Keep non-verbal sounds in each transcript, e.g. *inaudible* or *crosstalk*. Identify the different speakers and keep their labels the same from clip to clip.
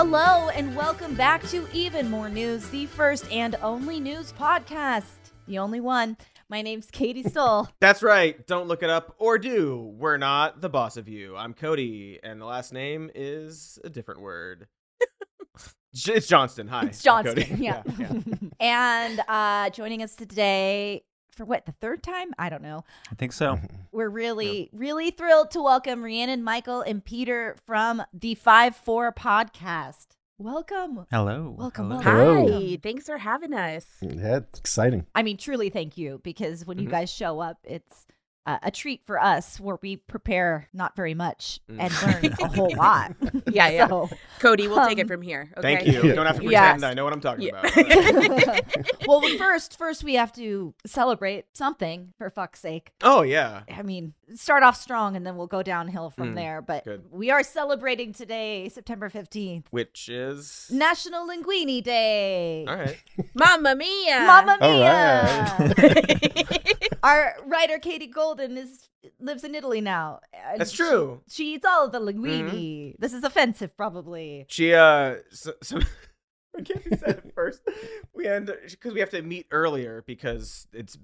Speaker 1: Hello, and welcome back to Even More News, the first and only news podcast. The only one. My name's Katie *laughs* Stoll.
Speaker 2: That's right. Don't look it up or do. We're not the boss of you. I'm Cody, and the last name is a different word. *laughs* It's Johnston. Hi.
Speaker 1: It's Johnston.
Speaker 2: Cody. *laughs*
Speaker 1: Yeah. and uh, joining us today for what, the third time? I don't know.
Speaker 3: I think so.
Speaker 1: We're really, really thrilled to welcome Rhiannon, Michael, and Peter from the 5 4 podcast. Welcome.
Speaker 3: Hello.
Speaker 1: Welcome,
Speaker 3: Hello.
Speaker 1: welcome.
Speaker 4: Hi,
Speaker 5: Hello.
Speaker 4: thanks for having us.
Speaker 5: Yeah, it's exciting.
Speaker 1: I mean, truly thank you because when you
Speaker 2: Mhm.
Speaker 1: guys show up, it's uh, a treat for us where we prepare not very much
Speaker 2: Mm.
Speaker 1: and *laughs* learn a whole lot. *laughs*
Speaker 4: Yeah, yeah. *laughs*
Speaker 1: So,
Speaker 4: Cody, we'll take it
Speaker 1: Um,
Speaker 4: from here. Okay?
Speaker 2: Thank you. You don't have to
Speaker 1: Yes.
Speaker 2: pretend I know what I'm talking
Speaker 4: Yeah.
Speaker 2: about.
Speaker 1: well, first, first we have to celebrate something for fuck's sake.
Speaker 2: oh, yeah.
Speaker 1: I mean, start off strong and then we'll go downhill from
Speaker 2: Mm,
Speaker 1: there. But
Speaker 2: good.
Speaker 1: we are celebrating today, September 15th,
Speaker 2: Which is.
Speaker 1: National Linguini Day.
Speaker 2: All right.
Speaker 4: Mamma mia.
Speaker 1: Mamma mia!
Speaker 5: right.
Speaker 1: Our writer Katie Golden is lives in Italy now. and
Speaker 2: That's true.
Speaker 1: She, eats all of the linguini. This is offensive, probably.
Speaker 2: She, uh. So, so *laughs* be said at first. We end. Because we have to meet earlier because it's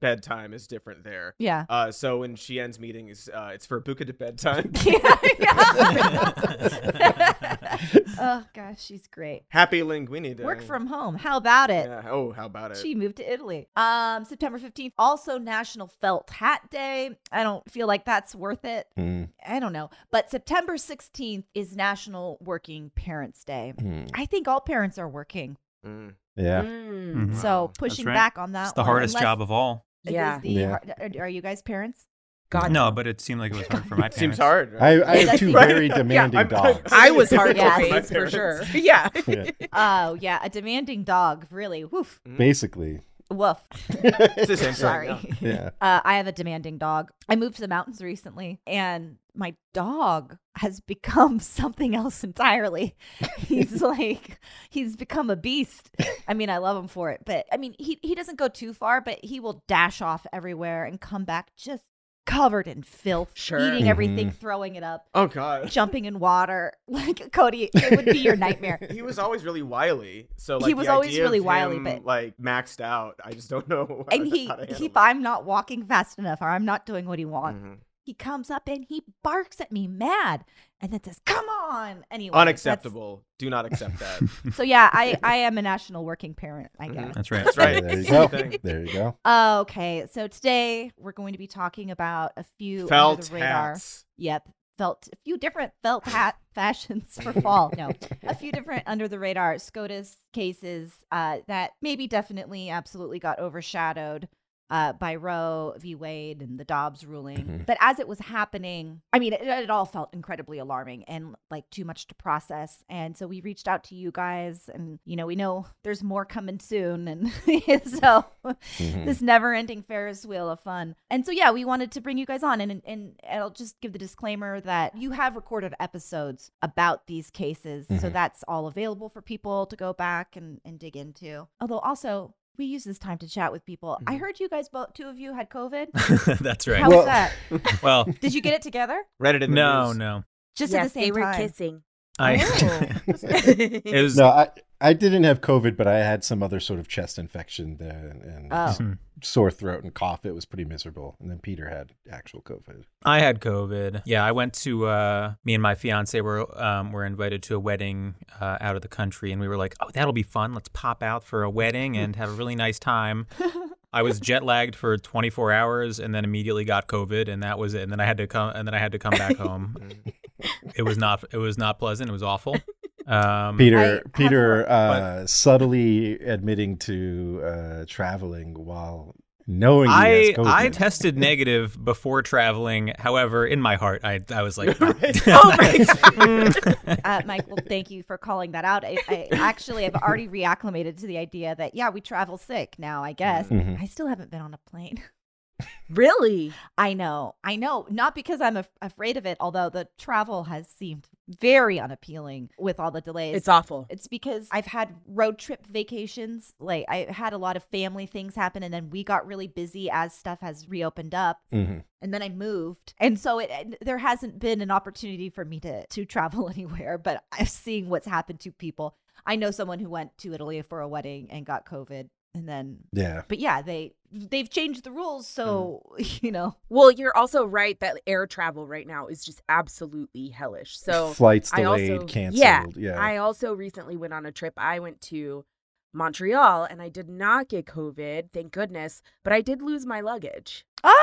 Speaker 2: bedtime is different there.
Speaker 1: Yeah.
Speaker 2: Uh, so when she ends meetings, uh, it's for Buca de bedtime. *laughs* *laughs*
Speaker 1: oh gosh, she's great.
Speaker 2: Happy Linguini Day.
Speaker 1: Work from home. How about it?
Speaker 2: Yeah. Oh, how about it?
Speaker 1: She moved to Italy. Um, September 15th, also National Felt Hat Day. I don't feel like that's worth it.
Speaker 5: Mm,
Speaker 1: I don't know. But September 16th is National Working Parents Day.
Speaker 5: mm.
Speaker 1: I think all parents are working.
Speaker 2: Mm.
Speaker 5: Yeah.
Speaker 4: Mm.
Speaker 1: So pushing
Speaker 3: right.
Speaker 1: back on that
Speaker 3: It's the
Speaker 1: one,
Speaker 3: hardest
Speaker 1: unless
Speaker 3: job of all.
Speaker 1: It is
Speaker 4: Yeah.
Speaker 1: the
Speaker 5: Yeah.
Speaker 1: are- are you guys parents?
Speaker 4: God,
Speaker 3: No, but it seemed like it was hard for my *laughs*
Speaker 2: It seems hard.
Speaker 5: I,
Speaker 2: right?
Speaker 5: I *laughs*
Speaker 1: Yeah,
Speaker 5: have two very demanding
Speaker 2: I'm- I'm-
Speaker 5: dogs. *laughs*
Speaker 4: I was hard
Speaker 1: Yes.
Speaker 4: to
Speaker 2: My
Speaker 4: raise for sure. Yeah.
Speaker 5: Yeah,
Speaker 1: Oh, yeah. A demanding dog. Really. Woof.
Speaker 5: basically.
Speaker 1: Woof.
Speaker 2: It's the same thing,
Speaker 1: Sorry.
Speaker 2: yeah.
Speaker 5: Yeah.
Speaker 1: Uh, I have a demanding dog. I moved to the mountains recently, and my dog has become *laughs* something else entirely. *laughs* He's like, he's become a beast. I mean, I love him for it, but I mean, he, he doesn't go too far, but he will dash off everywhere and come back just covered in filth,
Speaker 4: Sure.
Speaker 1: eating everything,
Speaker 5: Mhm.
Speaker 1: throwing it up,
Speaker 2: Oh God.
Speaker 1: jumping in water. *laughs* Like, Cody, it would be your nightmare.
Speaker 2: He was always really wily. So
Speaker 1: He was
Speaker 2: the
Speaker 1: always
Speaker 2: idea
Speaker 1: really wily,
Speaker 2: him,
Speaker 1: but-
Speaker 2: like maxed out. I just don't know.
Speaker 1: And
Speaker 2: how-
Speaker 1: he,
Speaker 2: how to
Speaker 1: he, if I'm not walking fast enough or I'm not doing what he
Speaker 2: it.
Speaker 1: wants,
Speaker 2: Mhm.
Speaker 1: He comes up and he barks at me mad and then says, Come on. Anyway.
Speaker 2: Unacceptable. Do not accept that. *laughs*
Speaker 1: So yeah, I, I am a national working parent, I
Speaker 2: Mhm.
Speaker 1: guess.
Speaker 3: That's right.
Speaker 2: That's right.
Speaker 5: There you go. *laughs* There you go.
Speaker 1: Okay. So today we're going to be talking about a few under
Speaker 2: Felt
Speaker 1: the radar.
Speaker 2: hats.
Speaker 1: Yep. Felt a few different felt hat *laughs* fashions for fall. No, a few different under the radar SCOTUS cases uh, that maybe definitely absolutely got overshadowed uh, by Roe v. Wade and the Dobbs ruling.
Speaker 5: Mhm.
Speaker 1: But as it was happening, I mean, it, it all felt incredibly alarming and like too much to process. And so we reached out to you guys, and you know, we know there's more coming soon, and *laughs* so
Speaker 5: Mhm.
Speaker 1: this never-ending Ferris wheel of fun. And so yeah, we wanted to bring you guys on, and and, and I'll just give the disclaimer that you have recorded episodes about these cases, so
Speaker 5: Mhm.
Speaker 1: that's all available for people to go back and and dig into. Although also. We use this time to chat with people. I
Speaker 2: Mhm.
Speaker 1: heard you guys both, two of you, had COVID. *laughs*
Speaker 3: That's right.
Speaker 1: How
Speaker 5: Well-
Speaker 1: was that? *laughs*
Speaker 3: well,
Speaker 1: Did you get it together?
Speaker 2: Read it in the
Speaker 3: no,
Speaker 2: news.
Speaker 3: no. no.
Speaker 1: Just
Speaker 4: yes,
Speaker 1: at the same
Speaker 4: they were
Speaker 1: time.
Speaker 4: kissing.
Speaker 3: I.
Speaker 1: Oh. *laughs*
Speaker 3: it was.
Speaker 5: No, I, I didn't have COVID, but I had some other sort of chest infection there and, and
Speaker 1: Oh.
Speaker 3: Hmm.
Speaker 5: sore throat and cough. It was pretty miserable. And then Peter had actual COVID.
Speaker 3: I had COVID. Yeah, I went to. Uh, me and my fiance were um, were invited to a wedding uh, out of the country, and we were like, "Oh, that'll be fun. Let's pop out for a wedding and have a really nice time." *laughs* I was jet lagged for 24 hours, and then immediately got COVID, and that was it. And then I had to come, and then I had to come back home. *laughs* It was not. It was not pleasant. It was awful. Um,
Speaker 5: Peter,
Speaker 1: I
Speaker 5: Peter,
Speaker 1: heard-
Speaker 5: uh, subtly admitting to uh, traveling while knowing
Speaker 3: I. I tested negative before traveling. However, in my heart, I I was like,
Speaker 2: Right. *laughs*
Speaker 4: Oh my *laughs*
Speaker 3: Mm.
Speaker 1: uh, Mike, well, thank you for calling that out. I, I actually have already reacclimated to the idea that, yeah, we travel sick now, I guess.
Speaker 5: Mhm.
Speaker 1: I still haven't been on a plane.
Speaker 4: Really?
Speaker 1: I know. I know. Not because I'm af- afraid of it, although the travel has seemed very unappealing with all the delays.
Speaker 4: It's awful.
Speaker 1: It's because I've had road trip vacations. Like I had a lot of family things happen and then we got really busy as stuff has reopened up
Speaker 5: Mhm.
Speaker 1: and then I moved. And so it and there hasn't been an opportunity for me to to travel *laughs* anywhere, but I'm seeing what's happened to people. I know someone who went to Italy for a wedding and got COVID and then
Speaker 5: Yeah.
Speaker 1: but yeah, they they've changed the rules so, *laughs* you know.
Speaker 4: Well, you're also right that air travel right now is just absolutely hellish. So
Speaker 5: Flights
Speaker 4: I
Speaker 5: delayed,
Speaker 4: also-
Speaker 5: canceled.
Speaker 4: yeah,
Speaker 5: Yeah.
Speaker 4: I also recently went on a trip. I went to Montreal and I did not get COVID, thank goodness, but I did lose my luggage.
Speaker 1: Ah,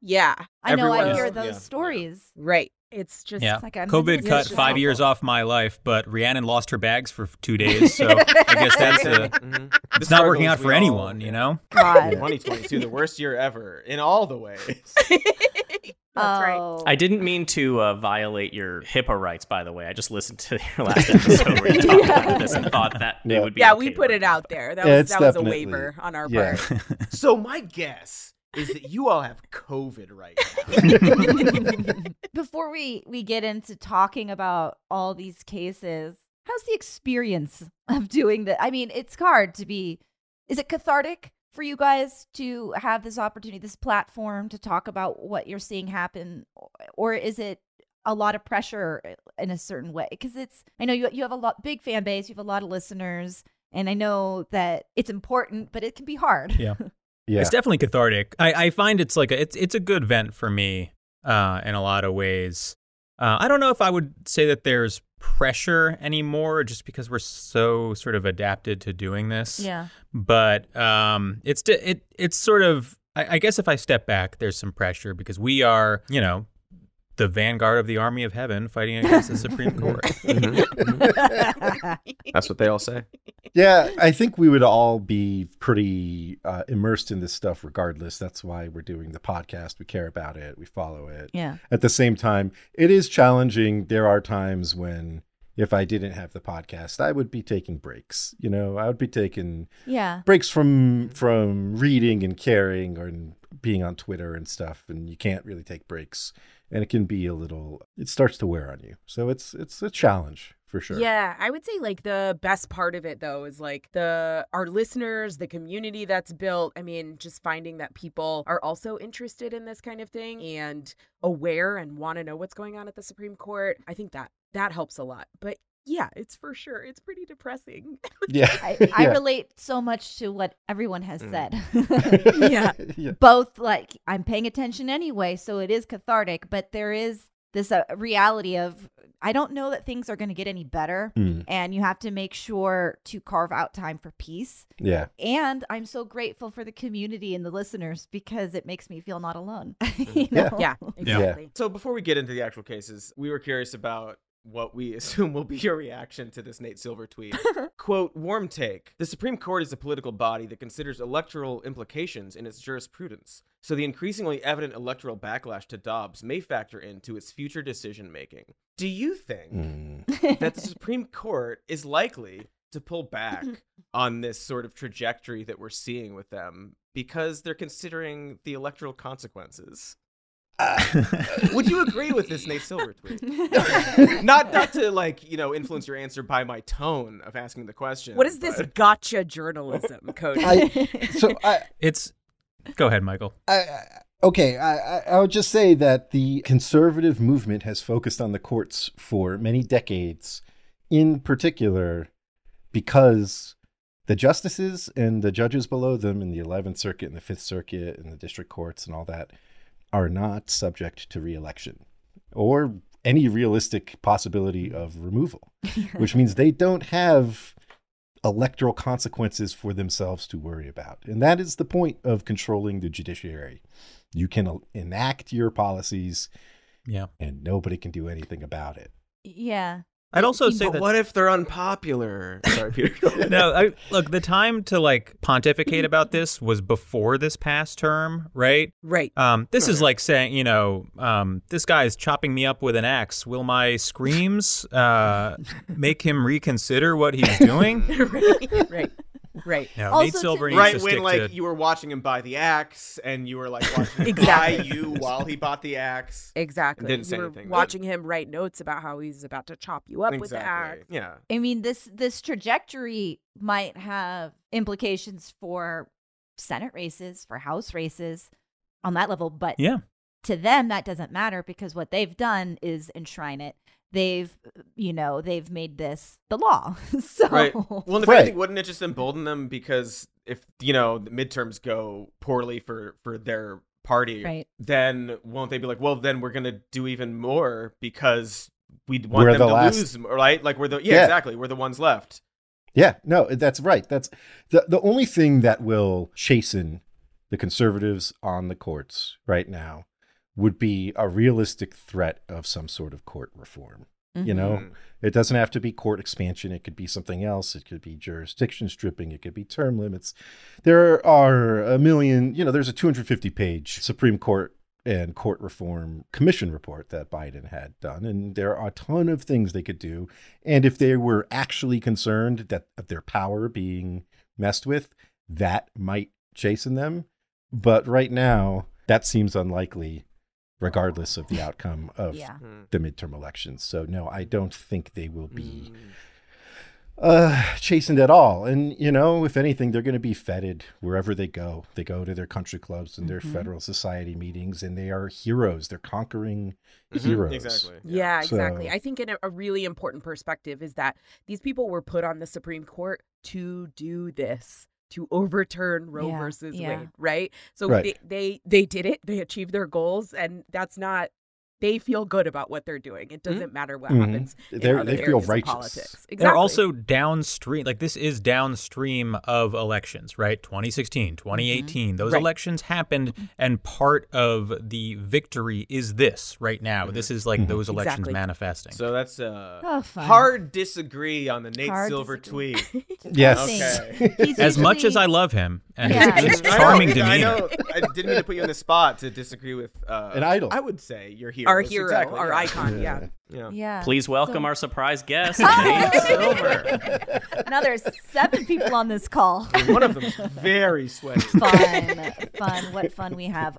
Speaker 4: Yeah,
Speaker 1: I know I
Speaker 2: Everyone
Speaker 1: hear
Speaker 2: is-
Speaker 1: those
Speaker 2: yeah.
Speaker 1: stories.
Speaker 4: right. It's just
Speaker 3: Yeah.
Speaker 1: Like I'm
Speaker 3: COVID cut five
Speaker 1: awful.
Speaker 3: years off my life, but Rhiannon lost her bags for two days, so *laughs* I guess that's a, *laughs*
Speaker 2: Mhm.
Speaker 3: it's
Speaker 2: The
Speaker 3: not working out for
Speaker 2: we all-
Speaker 3: anyone, you know. *laughs*
Speaker 1: God.
Speaker 2: 2022, the worst year ever in all the ways.
Speaker 4: That's right.
Speaker 1: Oh.
Speaker 6: I didn't mean to uh, violate your HIPAA rights, by the way. I just listened to your last episode where you talked about this and thought that
Speaker 5: Yeah.
Speaker 6: it would be.
Speaker 4: Yeah,
Speaker 6: okay
Speaker 4: we put it out there. That
Speaker 5: Yeah,
Speaker 4: was that was a waiver on our
Speaker 5: yeah.
Speaker 4: part.
Speaker 2: so my guess is that you all have COVID right now. *laughs* *laughs*
Speaker 1: Before we we get into talking about all these cases, how's the experience of doing that? I mean, it's hard to be. Is it cathartic for you guys to have this opportunity, this platform to talk about what you're seeing happen, or is it a lot of pressure in a certain way? Because it's, I know you you have a lot big fan base, you have a lot of listeners, and I know that it's important, but it can be hard.
Speaker 3: Yeah. *laughs*
Speaker 5: yeah.
Speaker 3: It's definitely cathartic. I, I find it's like a, it's it's a good vent for me uh, in a lot of ways. Uh, I don't know if I would say that there's pressure anymore, just because we're so sort of adapted to doing this.
Speaker 1: yeah.
Speaker 3: But um, it's it it's sort of I, I guess if I step back, there's some pressure because we are you know the vanguard of the army of heaven fighting against the Supreme *laughs* Court.
Speaker 2: That's what they all say.
Speaker 5: yeah, I think we would all be pretty uh, immersed in this stuff regardless. That's why we're doing the podcast. We care about it. We follow it.
Speaker 1: yeah.
Speaker 5: At the same time, it is challenging. There are times when if I didn't have the podcast, I would be taking breaks. You know, I would be taking
Speaker 1: Yeah.
Speaker 5: breaks from from reading and caring or being on Twitter and stuff, and you can't really take breaks, and it can be a little. It starts to wear on you, so it's it's a challenge for sure.
Speaker 4: Yeah, I would say like the best part of it though is like the our listeners, the community that's built. I mean, just finding that people are also interested in this kind of thing and aware and want to know what's going on at the Supreme Court. I think that that helps a lot. But yeah, it's for sure. It's pretty depressing. *laughs*
Speaker 5: yeah.
Speaker 1: I, *laughs* I
Speaker 5: Yeah.
Speaker 1: relate so much to what everyone has
Speaker 2: Mm.
Speaker 1: said. *laughs*
Speaker 4: Yeah.
Speaker 5: yeah.
Speaker 1: Both like I'm paying attention anyway, so it is cathartic, but there is this uh, reality of I don't know that things are going to get any better.
Speaker 5: Mm,
Speaker 1: And you have to make sure to carve out time for peace.
Speaker 5: yeah.
Speaker 1: And I'm so grateful for the community and the listeners because it makes me feel not alone. *laughs* you
Speaker 5: Mm-hmm. Yeah.
Speaker 1: know? *laughs*
Speaker 4: yeah.
Speaker 2: So before we get into the actual cases, we were curious about what we *laughs* assume will be your reaction to this Nate Silver tweet. *laughs* Quote, warm take. The Supreme Court is a political body that considers electoral implications in its jurisprudence. So the increasingly evident electoral backlash to Dobbs may factor into its future decision making. Do you think
Speaker 5: Mm.
Speaker 2: that the Supreme Court is likely to pull back *laughs* on this sort of trajectory that we're seeing with them because they're considering the electoral consequences? Would you agree with this Nate Silver tweet? *laughs* not not to like you know influence your answer by my tone of asking the question.
Speaker 4: What is this
Speaker 2: but-
Speaker 4: gotcha journalism, Cody?
Speaker 5: I, *laughs* so I,
Speaker 3: it's go ahead, Michael.
Speaker 5: I, I okay, I, I- I would just say that the conservative movement has focused on the courts for many decades, in particular because the justices and the judges below them in the 11th Circuit and the 5th Circuit and the district courts and all that are not subject to reelection or any realistic possibility of removal, *laughs* which means they don't have electoral consequences for themselves to worry about. And that is the point of controlling the judiciary. You can enact your policies
Speaker 3: Yeah,
Speaker 5: and nobody can do anything about it.
Speaker 1: yeah.
Speaker 3: I'd also
Speaker 1: seems-
Speaker 3: say
Speaker 2: But
Speaker 3: that
Speaker 2: what if they're unpopular? *laughs* Sorry, Peter.
Speaker 3: no, I, look, the time to like pontificate about this was before this past term, right?
Speaker 4: right.
Speaker 3: Um, this is like saying, you know, um, this guy is chopping me up with an axe. Will my screams uh, *laughs* make him reconsider what he's doing? *laughs*
Speaker 4: right. right. Right.
Speaker 3: No,
Speaker 1: Also
Speaker 3: Nate Silver
Speaker 1: me-
Speaker 3: needs
Speaker 2: right
Speaker 3: to
Speaker 2: when like
Speaker 3: to
Speaker 2: you were watching him buy the axe and you were like watching him
Speaker 4: Exactly.
Speaker 2: buy you while he bought the axe
Speaker 4: Exactly.
Speaker 2: Didn't say
Speaker 4: you were
Speaker 2: anything.
Speaker 4: watching him write notes about how he's about to chop you up with the axe.
Speaker 2: yeah
Speaker 1: I mean, this this trajectory might have implications for Senate races, for House races on that level, but
Speaker 3: yeah.
Speaker 1: to them that doesn't matter because what they've done is enshrine it. They've, you know, they've made this the law. *laughs* so
Speaker 2: right well if
Speaker 5: Right.
Speaker 2: anything wouldn't it just embolden them because if you know the midterms go poorly for for their party
Speaker 1: right.
Speaker 2: then won't they be like well then we're gonna do even more because we want
Speaker 5: We're
Speaker 2: them
Speaker 5: the
Speaker 2: to
Speaker 5: last-
Speaker 2: lose right like we're the yeah,
Speaker 5: Yeah.
Speaker 2: exactly we're the ones left
Speaker 5: Yeah, no, that's right. That's the the only thing that will chasten the conservatives on the courts right now would be a realistic threat of some sort of court reform. You know,
Speaker 2: Mhm.
Speaker 5: it doesn't have to be court expansion. It could be something else. It could be jurisdiction stripping. It could be term limits. There are a million, you know, there's a 250 page Supreme Court and court reform commission report that Biden had done. And there are a ton of things they could do. And if they were actually concerned that of their power being messed with, that might chasten them. But right now, that seems unlikely, regardless of the outcome of
Speaker 1: Yeah.
Speaker 2: Mhm.
Speaker 5: the midterm elections. So no, I don't think they will be
Speaker 2: Mm.
Speaker 5: uh chastened at all. And you know, if anything, they're going to be feted wherever they go. They go to their country clubs and their
Speaker 1: Mhm.
Speaker 5: federal society meetings, and they are heroes. They're conquering
Speaker 2: Mhm.
Speaker 5: heroes.
Speaker 2: exactly
Speaker 4: Yeah, exactly.
Speaker 5: So-
Speaker 4: I think in a, a really important perspective is that these people were put on the Supreme Court to do this, to overturn Roe
Speaker 1: Yeah,
Speaker 4: versus
Speaker 1: yeah.
Speaker 4: Wade, right? So
Speaker 5: Right.
Speaker 4: They, they they did it. They achieved their goals, and that's not. They feel good about what they're doing. It doesn't matter what
Speaker 5: Mhm.
Speaker 4: happens.
Speaker 5: They're- they feel
Speaker 4: areas
Speaker 5: righteous.
Speaker 4: Politics. Exactly.
Speaker 3: They're also downstream. Like this is downstream of elections, right? 2016, 2018. Those
Speaker 4: Right.
Speaker 3: elections happened, and part of the victory is this right now. This is like those elections
Speaker 4: Exactly.
Speaker 3: manifesting.
Speaker 2: so that's uh
Speaker 1: Oh,
Speaker 2: hard disagree on the nate
Speaker 1: Hard
Speaker 2: silver
Speaker 1: disagree.
Speaker 2: tweet *laughs*
Speaker 5: Yes.
Speaker 2: Okay.
Speaker 1: He's
Speaker 3: as much as I love him and
Speaker 1: Yeah.
Speaker 3: his, his
Speaker 2: I know,
Speaker 3: charming
Speaker 2: I
Speaker 3: demeanor,
Speaker 2: know. I didn't mean to put you in the spot to disagree with uh,
Speaker 5: An idol.
Speaker 2: I would say your hero.
Speaker 4: our hero,
Speaker 2: exactly,
Speaker 4: our
Speaker 2: yeah.
Speaker 4: icon. Yeah.
Speaker 2: Yeah.
Speaker 1: Yeah.
Speaker 6: Please welcome
Speaker 1: So-
Speaker 6: our surprise guest,
Speaker 1: Oh!
Speaker 6: Nate *laughs* Silver.
Speaker 1: now there's seven people on this call. *laughs*
Speaker 2: One of them's very sweaty.
Speaker 1: fun, fun. What fun we have.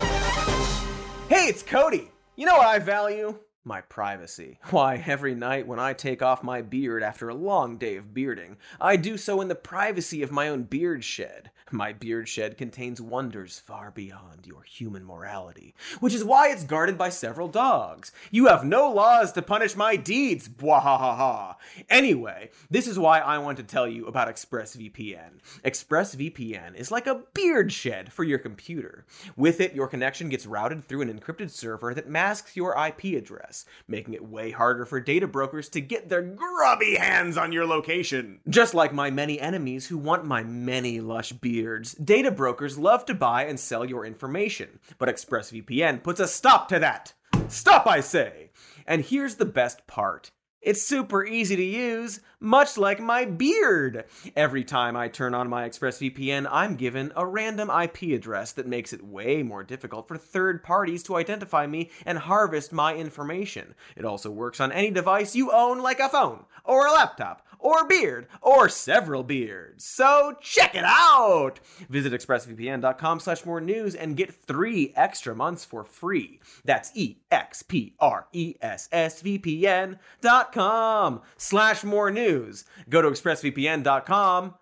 Speaker 2: Hey, it's Cody. You know what I value? My privacy. Why, every night when I take off my beard after a long day of bearding, I do so in the privacy of my own beard shed. My beard shed contains wonders far beyond your human morality, which is why it's guarded by several dogs. You have no laws to punish my deeds, bwahahaha. Anyway, this is why I want to tell you about ExpressVPN. ExpressVPN is like a beard shed for your computer. With it, your connection gets routed through an encrypted server that masks your IP address, making it way harder for data brokers to get their grubby hands on your location. Just like my many enemies who want my many lush beards, data brokers love to buy and sell your information, but ExpressVPN puts a stop to that. Stop, I say! And here's the best part. It's super easy to use, much like my beard. Every time I turn on my ExpressVPN, I'm given a random IP address that makes it way more difficult for third parties to identify me and harvest my information. It also works on any device you own, like a phone, or a laptop, or beard, or several beards. So check it out! Visit expressvpn.com slash more news and get three extra months for free. That's E-X-P-R-E-S-S-V-P-N dot com slash more news. Go to expressvpn.com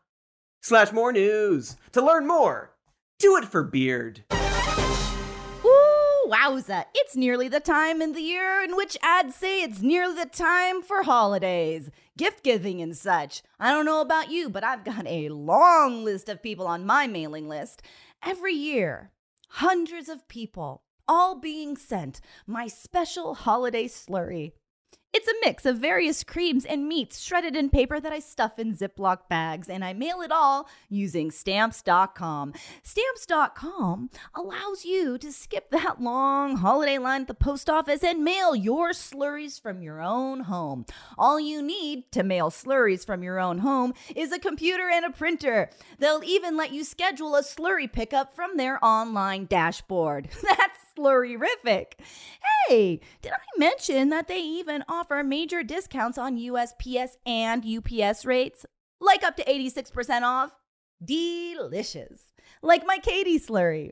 Speaker 2: slash more news to learn more. Do it for beard.
Speaker 1: Wowza. It's nearly the time in the year in which ads say it's nearly the time for holidays, gift giving, and such. I don't know about you, but I've got a long list of people on my mailing list. Every year, hundreds of people, all being sent my special holiday slurry. It's a mix of various creams and meats shredded in paper that I stuff in Ziploc bags, and I mail it all using stamps.com. Stamps.com allows you to skip that long holiday line at the post office and mail your slurries from your own home. All you need to mail slurries from your own home is a computer and a printer. They'll even let you schedule a slurry pickup from their online dashboard. *laughs* That's slurryrific. Hey, did I mention that they even offer major discounts on USPS and UPS rates? Like up to 86% off? delicious. Like my Katie slurry.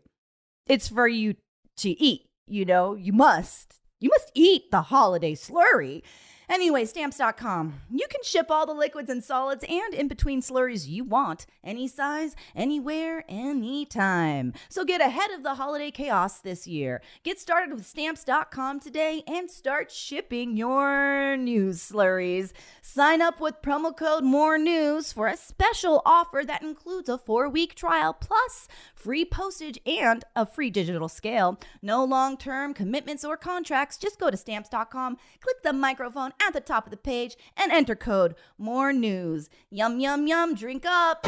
Speaker 1: It's for you to eat, you know, you must. You must eat the holiday slurry. Anyway, stamps.com. You can ship all the liquids and solids and in between slurries you want, any size, anywhere, anytime. So get ahead of the holiday chaos this year. Get started with stamps.com today and start shipping your news slurries. Sign up with promo code More News for a special offer that includes a four week trial plus free postage and a free digital scale. No long term commitments or contracts. Just go to stamps.com, click the microphone at the top of the page, and enter code More News. Yum, yum, yum. Drink up.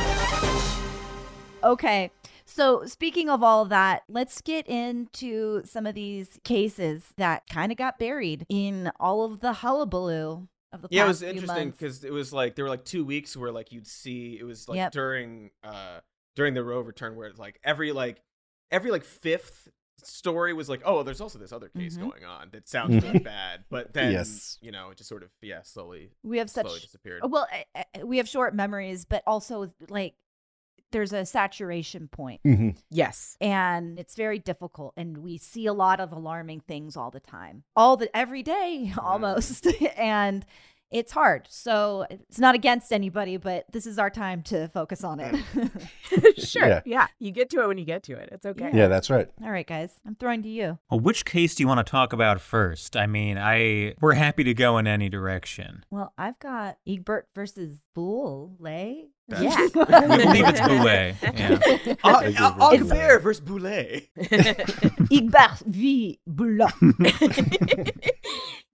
Speaker 1: Okay. So, speaking of all of that, let's get into some of these cases that kind of got buried in all of the hullabaloo of the
Speaker 2: Yeah, it was interesting because it was like there were like two weeks where like you'd see it was like
Speaker 1: Yep.
Speaker 2: during uh during the Roe return where it's like every like every like fifth story was like oh there's also this other case
Speaker 1: Mhm.
Speaker 2: going on that sounds really bad but then
Speaker 5: Yes.
Speaker 2: you know it just sort of yeah slowly
Speaker 1: we have
Speaker 2: slowly
Speaker 1: such
Speaker 2: disappeared
Speaker 1: well, uh, uh, we have short memories, but also like there's a saturation point.
Speaker 5: Mhm.
Speaker 4: Yes.
Speaker 1: and it's very difficult and we see a lot of alarming things all the time all the every day *laughs* almost *laughs* and it's hard so it's not against anybody but this is our time to focus on it *laughs* *laughs*
Speaker 4: sure.
Speaker 5: Yeah.
Speaker 4: Yeah. You get to it when you get to it. It's okay.
Speaker 5: Yeah, that's right.
Speaker 1: all right guys i'm throwing to you
Speaker 3: Well, which case do you want to talk about first? I mean, I we're happy to go in any direction.
Speaker 1: well i've got egbert versus eh? Boule
Speaker 4: Yeah. *laughs*
Speaker 3: We believe it's Boule. *laughs* Yeah.
Speaker 5: Ah, it's- ah,
Speaker 2: Enfer versus Boule
Speaker 1: egbert v boule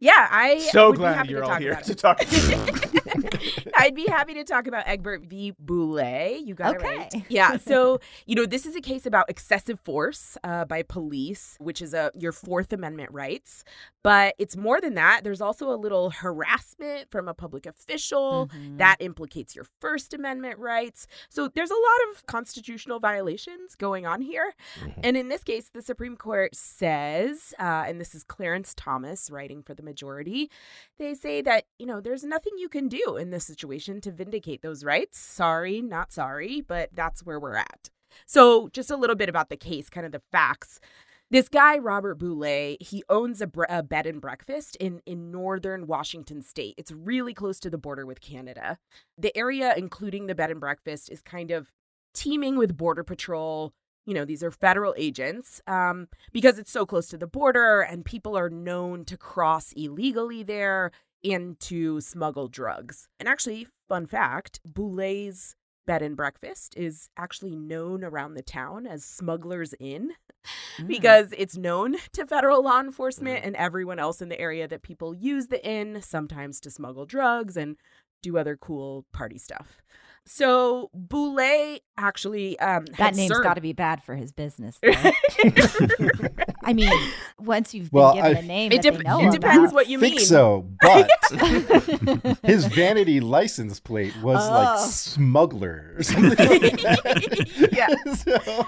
Speaker 4: yeah, I
Speaker 2: so
Speaker 4: would be
Speaker 2: glad
Speaker 4: happy
Speaker 2: you're
Speaker 4: to
Speaker 2: all
Speaker 4: talk
Speaker 2: here
Speaker 4: about
Speaker 2: to
Speaker 4: it.
Speaker 2: talk *laughs* about
Speaker 4: I'd be happy to talk about Egbert v. Boule. You got it right. Yeah. So, you know, this is a case about excessive force uh, by police, which is a your Fourth Amendment rights. But it's more than that. There's also a little harassment from a public official
Speaker 1: Mhm.
Speaker 4: that implicates your First Amendment rights. So there's a lot of constitutional violations going on here. And in this case, the Supreme Court says, uh, and this is Clarence Thomas writing for the majority, they say that, you know, there's nothing you can do in this situation to vindicate those rights. Sorry, not sorry, but that's where we're at. So, just a little bit about the case, kind of the facts. This guy, Robert Boule, he owns a, a bed and breakfast in, in northern Washington state. It's really close to the border with Canada. The area, including the bed and breakfast, is kind of teeming with Border Patrol. You know, these are federal agents um, because it's so close to the border and people are known to cross illegally there and to smuggle drugs. And actually, fun fact Boule's bed and breakfast is actually known around the town as Smuggler's Inn
Speaker 1: Mm.
Speaker 4: because it's known *laughs* to federal law enforcement and everyone else in the area that people use the inn sometimes to smuggle drugs and do other cool party stuff. So Boule actually um
Speaker 1: that
Speaker 4: had
Speaker 1: name's
Speaker 4: served-
Speaker 1: got to be bad for his business *laughs* i mean once you've been given
Speaker 5: I-
Speaker 1: a name
Speaker 4: It
Speaker 1: that they know
Speaker 4: it depends
Speaker 1: about.
Speaker 4: what you
Speaker 5: think
Speaker 4: mean.
Speaker 5: so, but *laughs* his vanity license plate was
Speaker 1: Oh.
Speaker 5: like smuggler or *laughs* something. Like that.
Speaker 4: Yeah.
Speaker 5: so,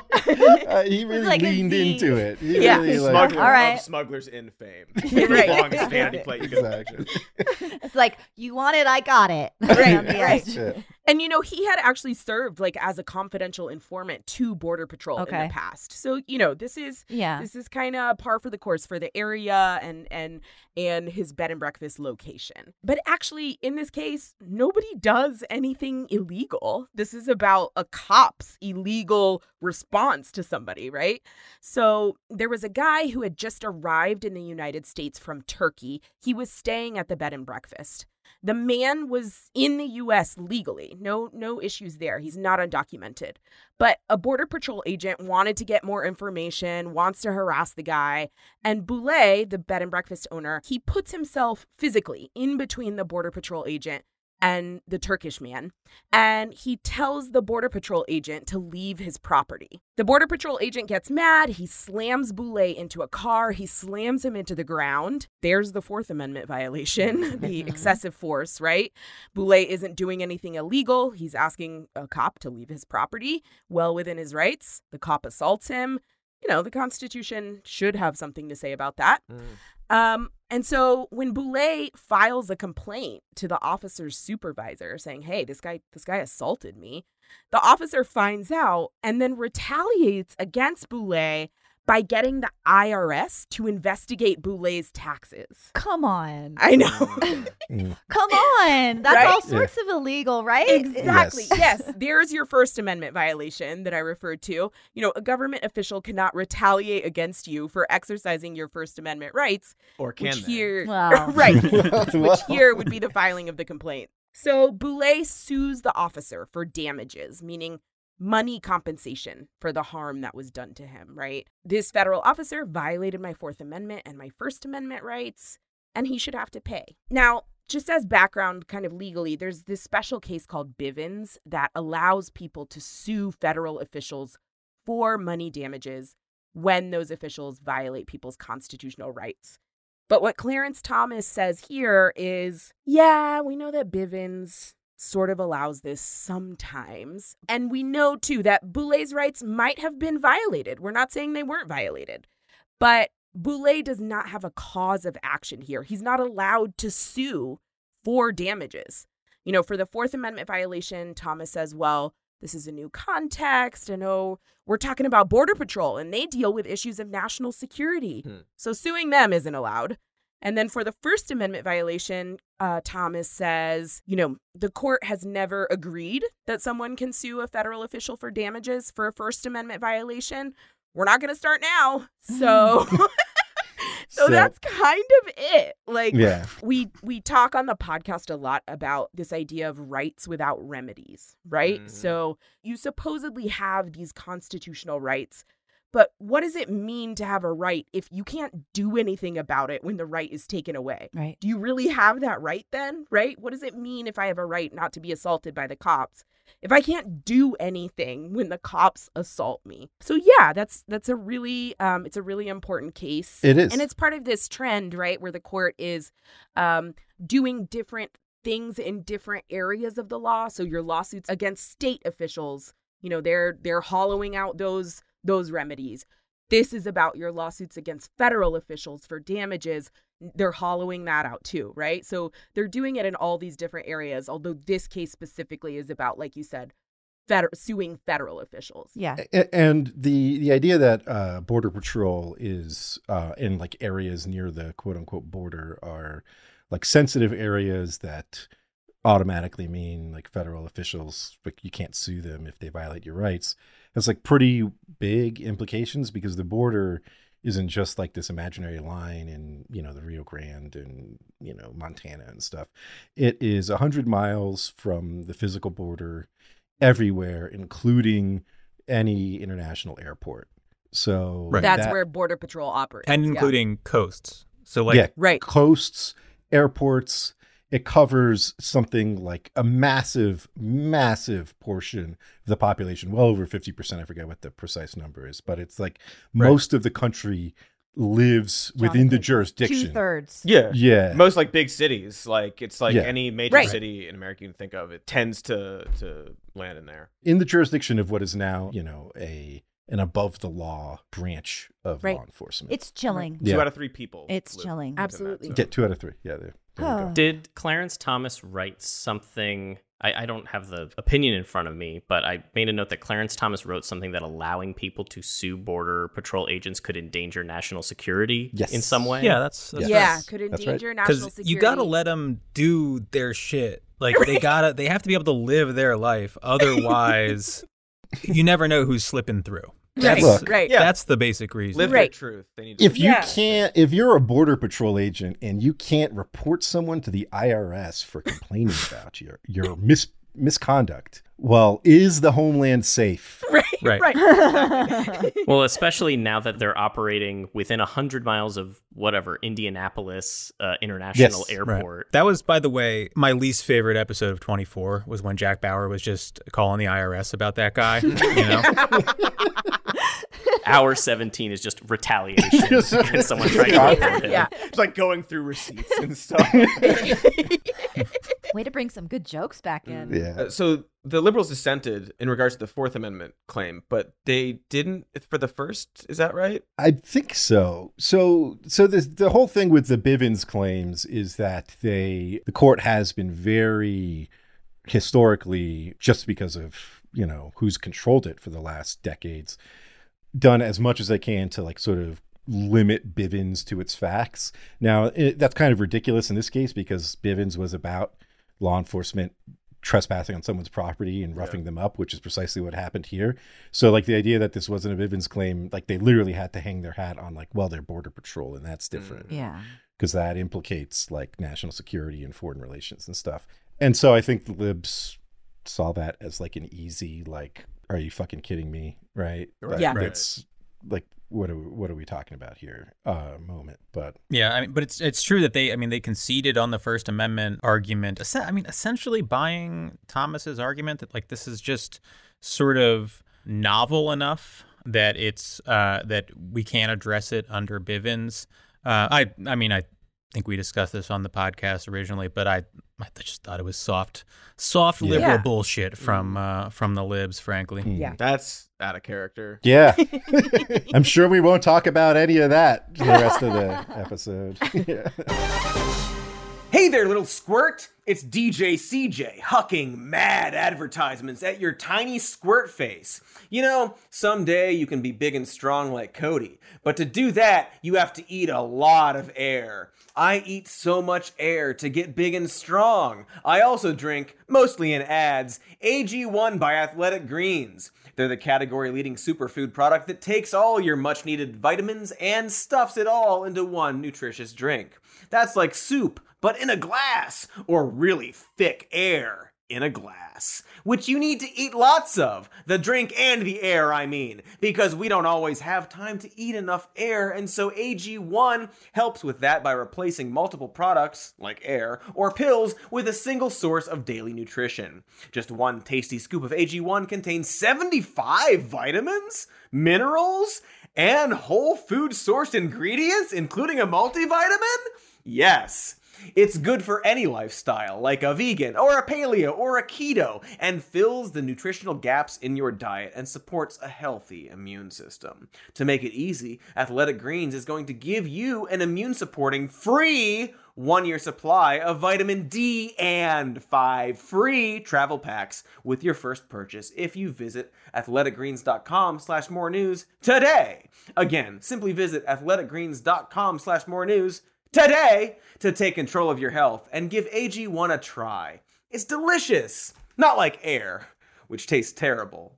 Speaker 5: uh, he really
Speaker 1: like
Speaker 5: leaned into it. He
Speaker 4: Yeah.
Speaker 5: really, like,
Speaker 2: smuggler
Speaker 1: All right.
Speaker 2: of smugglers in fame
Speaker 4: Right.
Speaker 2: longest vanity plate you can imagine
Speaker 5: exactly.
Speaker 1: it's like you want it i got it
Speaker 4: Right, right.
Speaker 5: Yeah.
Speaker 4: And you know, he had actually served like as a confidential informant to Border Patrol in the past. So, you know, this is
Speaker 1: yeah
Speaker 4: this is kind of par for the course for the area and and and his bed and breakfast location. But actually in this case, nobody does anything illegal. This is about a cop's illegal response to somebody, right? So, there was a guy who had just arrived in the United States from Turkey. He was staying at the bed and breakfast. The man was in the US legally. No no issues there. He's not undocumented. But a border patrol agent wanted to get more information, wants to harass the guy, and Boule, the bed and breakfast owner, he puts himself physically in between the border patrol agent and the Turkish man, and he tells the border patrol agent to leave his property. The border patrol agent gets mad, he slams Boule into a car, he slams him into the ground. There's the 4th amendment violation, *laughs* the excessive force, right? Boule isn't doing anything illegal. He's asking a cop to leave his property well within his rights. The cop assaults him. You know, the Constitution should have something to say about that.
Speaker 2: Mm.
Speaker 4: Um, And so when Boule files a complaint to the officer's supervisor saying, "Hey, this guy this guy assaulted me." The officer finds out and then retaliates against Boule by getting the IRS to investigate Boule's taxes.
Speaker 1: Come on.
Speaker 4: I know.
Speaker 5: Mm. *laughs*
Speaker 1: Come on. That's
Speaker 4: Right?
Speaker 1: all sorts of illegal, right?
Speaker 4: Exactly.
Speaker 5: Yes.
Speaker 4: Yes. There's your First Amendment violation that I referred to. You know, a government official cannot retaliate against you for exercising your First Amendment rights,
Speaker 2: Or can
Speaker 4: which
Speaker 2: they?
Speaker 4: here,
Speaker 1: Wow. *laughs*
Speaker 4: right, *laughs* which here would be the filing of the complaint. So Boule sues the officer for damages, meaning money compensation for the harm that was done to him, right? This federal officer violated my Fourth Amendment and my First Amendment rights, and he should have to pay. Now, just as background, kind of legally, there's this special case called Bivens that allows people to sue federal officials for money damages when those officials violate people's constitutional rights. But what Clarence Thomas says here is yeah, we know that Bivens sort of allows this sometimes. And we know too that Boule's rights might have been violated. We're not saying they weren't violated. But Boule does not have a cause of action here. He's not allowed to sue for damages. You know, for the Fourth Amendment violation, Thomas says, well, this is a new context. I know we're talking about Border Patrol and they deal with issues of national security.
Speaker 2: Hmm.
Speaker 4: So suing them isn't allowed. And then for the First Amendment violation, uh, Thomas says, you know, the court has never agreed that someone can sue a federal official for damages for a First Amendment violation. We're not going to start now. *laughs* So, *laughs* so,
Speaker 5: So-
Speaker 4: that's kind of it. Like,
Speaker 5: Yeah.
Speaker 4: we we talk on the podcast a lot about this idea of rights without remedies, right?
Speaker 2: Mhm.
Speaker 4: So you supposedly have these constitutional rights, but what does it mean to have a right if you can't do anything about it when the right is taken away?
Speaker 1: Right.
Speaker 4: Do you really have that right then, right? What does it mean if I have a right not to be assaulted by the cops? If I can't do anything when the cops assault me. So yeah, that's that's a really um it's a really important case.
Speaker 5: It is.
Speaker 4: And it's part of this trend, right, where the court is um doing different things in different areas of the law. So your lawsuits against state officials, you know, they're they're hollowing out those those remedies. This is about your lawsuits against federal officials for damages. They're hollowing that out too, right? So they're doing it in all these different areas. Although this case specifically is about, like you said, feder- suing federal officials.
Speaker 1: Yeah.
Speaker 5: And the the idea that uh, border patrol is uh, in like areas near the quote unquote border are like sensitive areas that automatically mean like federal officials like you can't sue them if they violate your rights has like pretty big implications because the border isn't just like this imaginary line in you know the Rio Grande and you know Montana and stuff it is 100 miles from the physical border everywhere including any international airport so
Speaker 3: Right.
Speaker 4: That's
Speaker 5: that-
Speaker 4: where Border Patrol operates.
Speaker 3: and
Speaker 4: yeah.
Speaker 3: including coasts. So like
Speaker 5: yeah
Speaker 4: Right.
Speaker 5: coasts airports it covers something like a massive massive portion of the population well over 50% i forget what the precise number is but it's like
Speaker 3: Right.
Speaker 5: most of the country lives within the
Speaker 1: jurisdiction. Two thirds.
Speaker 2: Yeah.
Speaker 5: yeah
Speaker 2: Most like big cities, like it's like
Speaker 5: Yeah.
Speaker 2: any major
Speaker 4: Right.
Speaker 2: city in America you can think of, it tends to to land in there.
Speaker 5: in the jurisdiction of what is now you know a an above the law branch of
Speaker 4: Right.
Speaker 5: law enforcement
Speaker 1: It's chilling.
Speaker 5: Yeah.
Speaker 2: Two out of three people.
Speaker 1: It's chilling.
Speaker 2: within that
Speaker 4: Absolutely.
Speaker 2: zone.
Speaker 5: get two out of three yeah there, there you go.
Speaker 6: Did Clarence Thomas write something? I, I don't have the opinion in front of me, but I made a note that Clarence Thomas wrote something that allowing people to sue border patrol agents could endanger national security
Speaker 5: Yes.
Speaker 6: in some way.
Speaker 3: yeah, that's, that's
Speaker 4: Yeah,
Speaker 3: right.
Speaker 4: could
Speaker 5: That's right.
Speaker 4: endanger national
Speaker 3: because
Speaker 4: security.
Speaker 3: you gotta let them do their shit. Like they gotta, they have to be able to live their life. *laughs* Otherwise, you never know who's slipping through.
Speaker 4: Right,
Speaker 3: That's,
Speaker 5: Look,
Speaker 4: right.
Speaker 2: Yeah.
Speaker 3: that's the basic reason.
Speaker 2: Live
Speaker 4: Right.
Speaker 2: their truth. They need to
Speaker 5: if you
Speaker 4: Yeah.
Speaker 5: can't if you're a border patrol agent and you can't report someone to the IRS for complaining about your your mis- misconduct well is the homeland safe *laughs*
Speaker 4: Right.
Speaker 3: Right.
Speaker 4: Right. *laughs*
Speaker 6: Well, especially now that they're operating within 100 miles of whatever, Indianapolis uh, International
Speaker 5: Yes.
Speaker 3: Right.
Speaker 6: Airport.
Speaker 3: That was, by the way, my least favorite episode of 24 was when Jack Bauer was just calling the IRS about that guy. You know, *laughs*
Speaker 6: hour 17 is just retaliation *laughs* against someone trying to report him.
Speaker 4: Yeah.
Speaker 2: It's like going through receipts and stuff. *laughs*
Speaker 1: Way to bring some good jokes back in.
Speaker 5: Yeah.
Speaker 2: Uh, so the liberals dissented in regards to the Fourth Amendment claim, but they didn't for the first. Is that right?
Speaker 5: I think so. So so the the whole thing with the Bivens claims is that they the court has been very historically just because of, you know, who's controlled it for the last decades done as much as they can to like sort of limit Bivens to its facts. Now, it, that's kind of ridiculous in this case because Bivens was about law enforcement trespassing on someone's property and roughing them up, which is precisely what happened here. So, like the idea that this wasn't a Bivens claim, like they literally had to hang their hat on, like, well, they're border patrol, and that's different mm.
Speaker 1: Yeah.
Speaker 5: because that implicates like national security and foreign relations and stuff. And so I think the libs saw that as like an easy, like, are you fucking kidding me? Right?
Speaker 2: Right,
Speaker 4: Yeah.
Speaker 2: right.
Speaker 5: It's like, what are we, what are we talking about here? Uh, moment, but
Speaker 3: Yeah, I mean, but it's it's true that they, I mean, they conceded on the First Amendment argument. I mean, essentially buying Thomas's argument that like this is just sort of novel enough that it's uh, that we can't address it under Bivens. Uh, I, I mean, I think we discussed this on the podcast originally, but I, I just thought it was soft, soft liberal
Speaker 4: Yeah.
Speaker 3: bullshit from uh, from the libs, frankly.
Speaker 5: hmm.
Speaker 4: Yeah.
Speaker 2: That's out of character.
Speaker 5: yeah, *laughs* I'm sure we won't talk about any of that the rest of the *laughs* episode. Yeah. *laughs*
Speaker 2: Hey there, little squirt! It's DJ CJ hucking mad advertisements at your tiny squirt face. You know, someday you can be big and strong like Cody, but to do that, you have to eat a lot of air. I eat so much air to get big and strong. I also drink, mostly in ads, AG1 by Athletic Greens. They're the category leading superfood product that takes all your much needed vitamins and stuffs it all into one nutritious drink. That's like soup, but in a glass, or really thick air in a glass, which you need to eat lots of. The drink and the air, I mean, because we don't always have time to eat enough air, and so AG1 helps with that by replacing multiple products, like air, or pills, with a single source of daily nutrition. Just one tasty scoop of AG1 contains 75 vitamins, minerals, and whole food sourced ingredients, including a multivitamin? Yes. It's good for any lifestyle, like a vegan or a paleo or a keto, and fills the nutritional gaps in your diet and supports a healthy immune system. To make it easy, Athletic Greens is going to give you an immune supporting free one year supply of vitamin D and five free travel packs with your first purchase if you visit athleticgreens.com slash more news today. Again, simply visit athleticgreens.com slash more news today to take control of your health and give AG1 a try. It's delicious, not like air, which tastes terrible.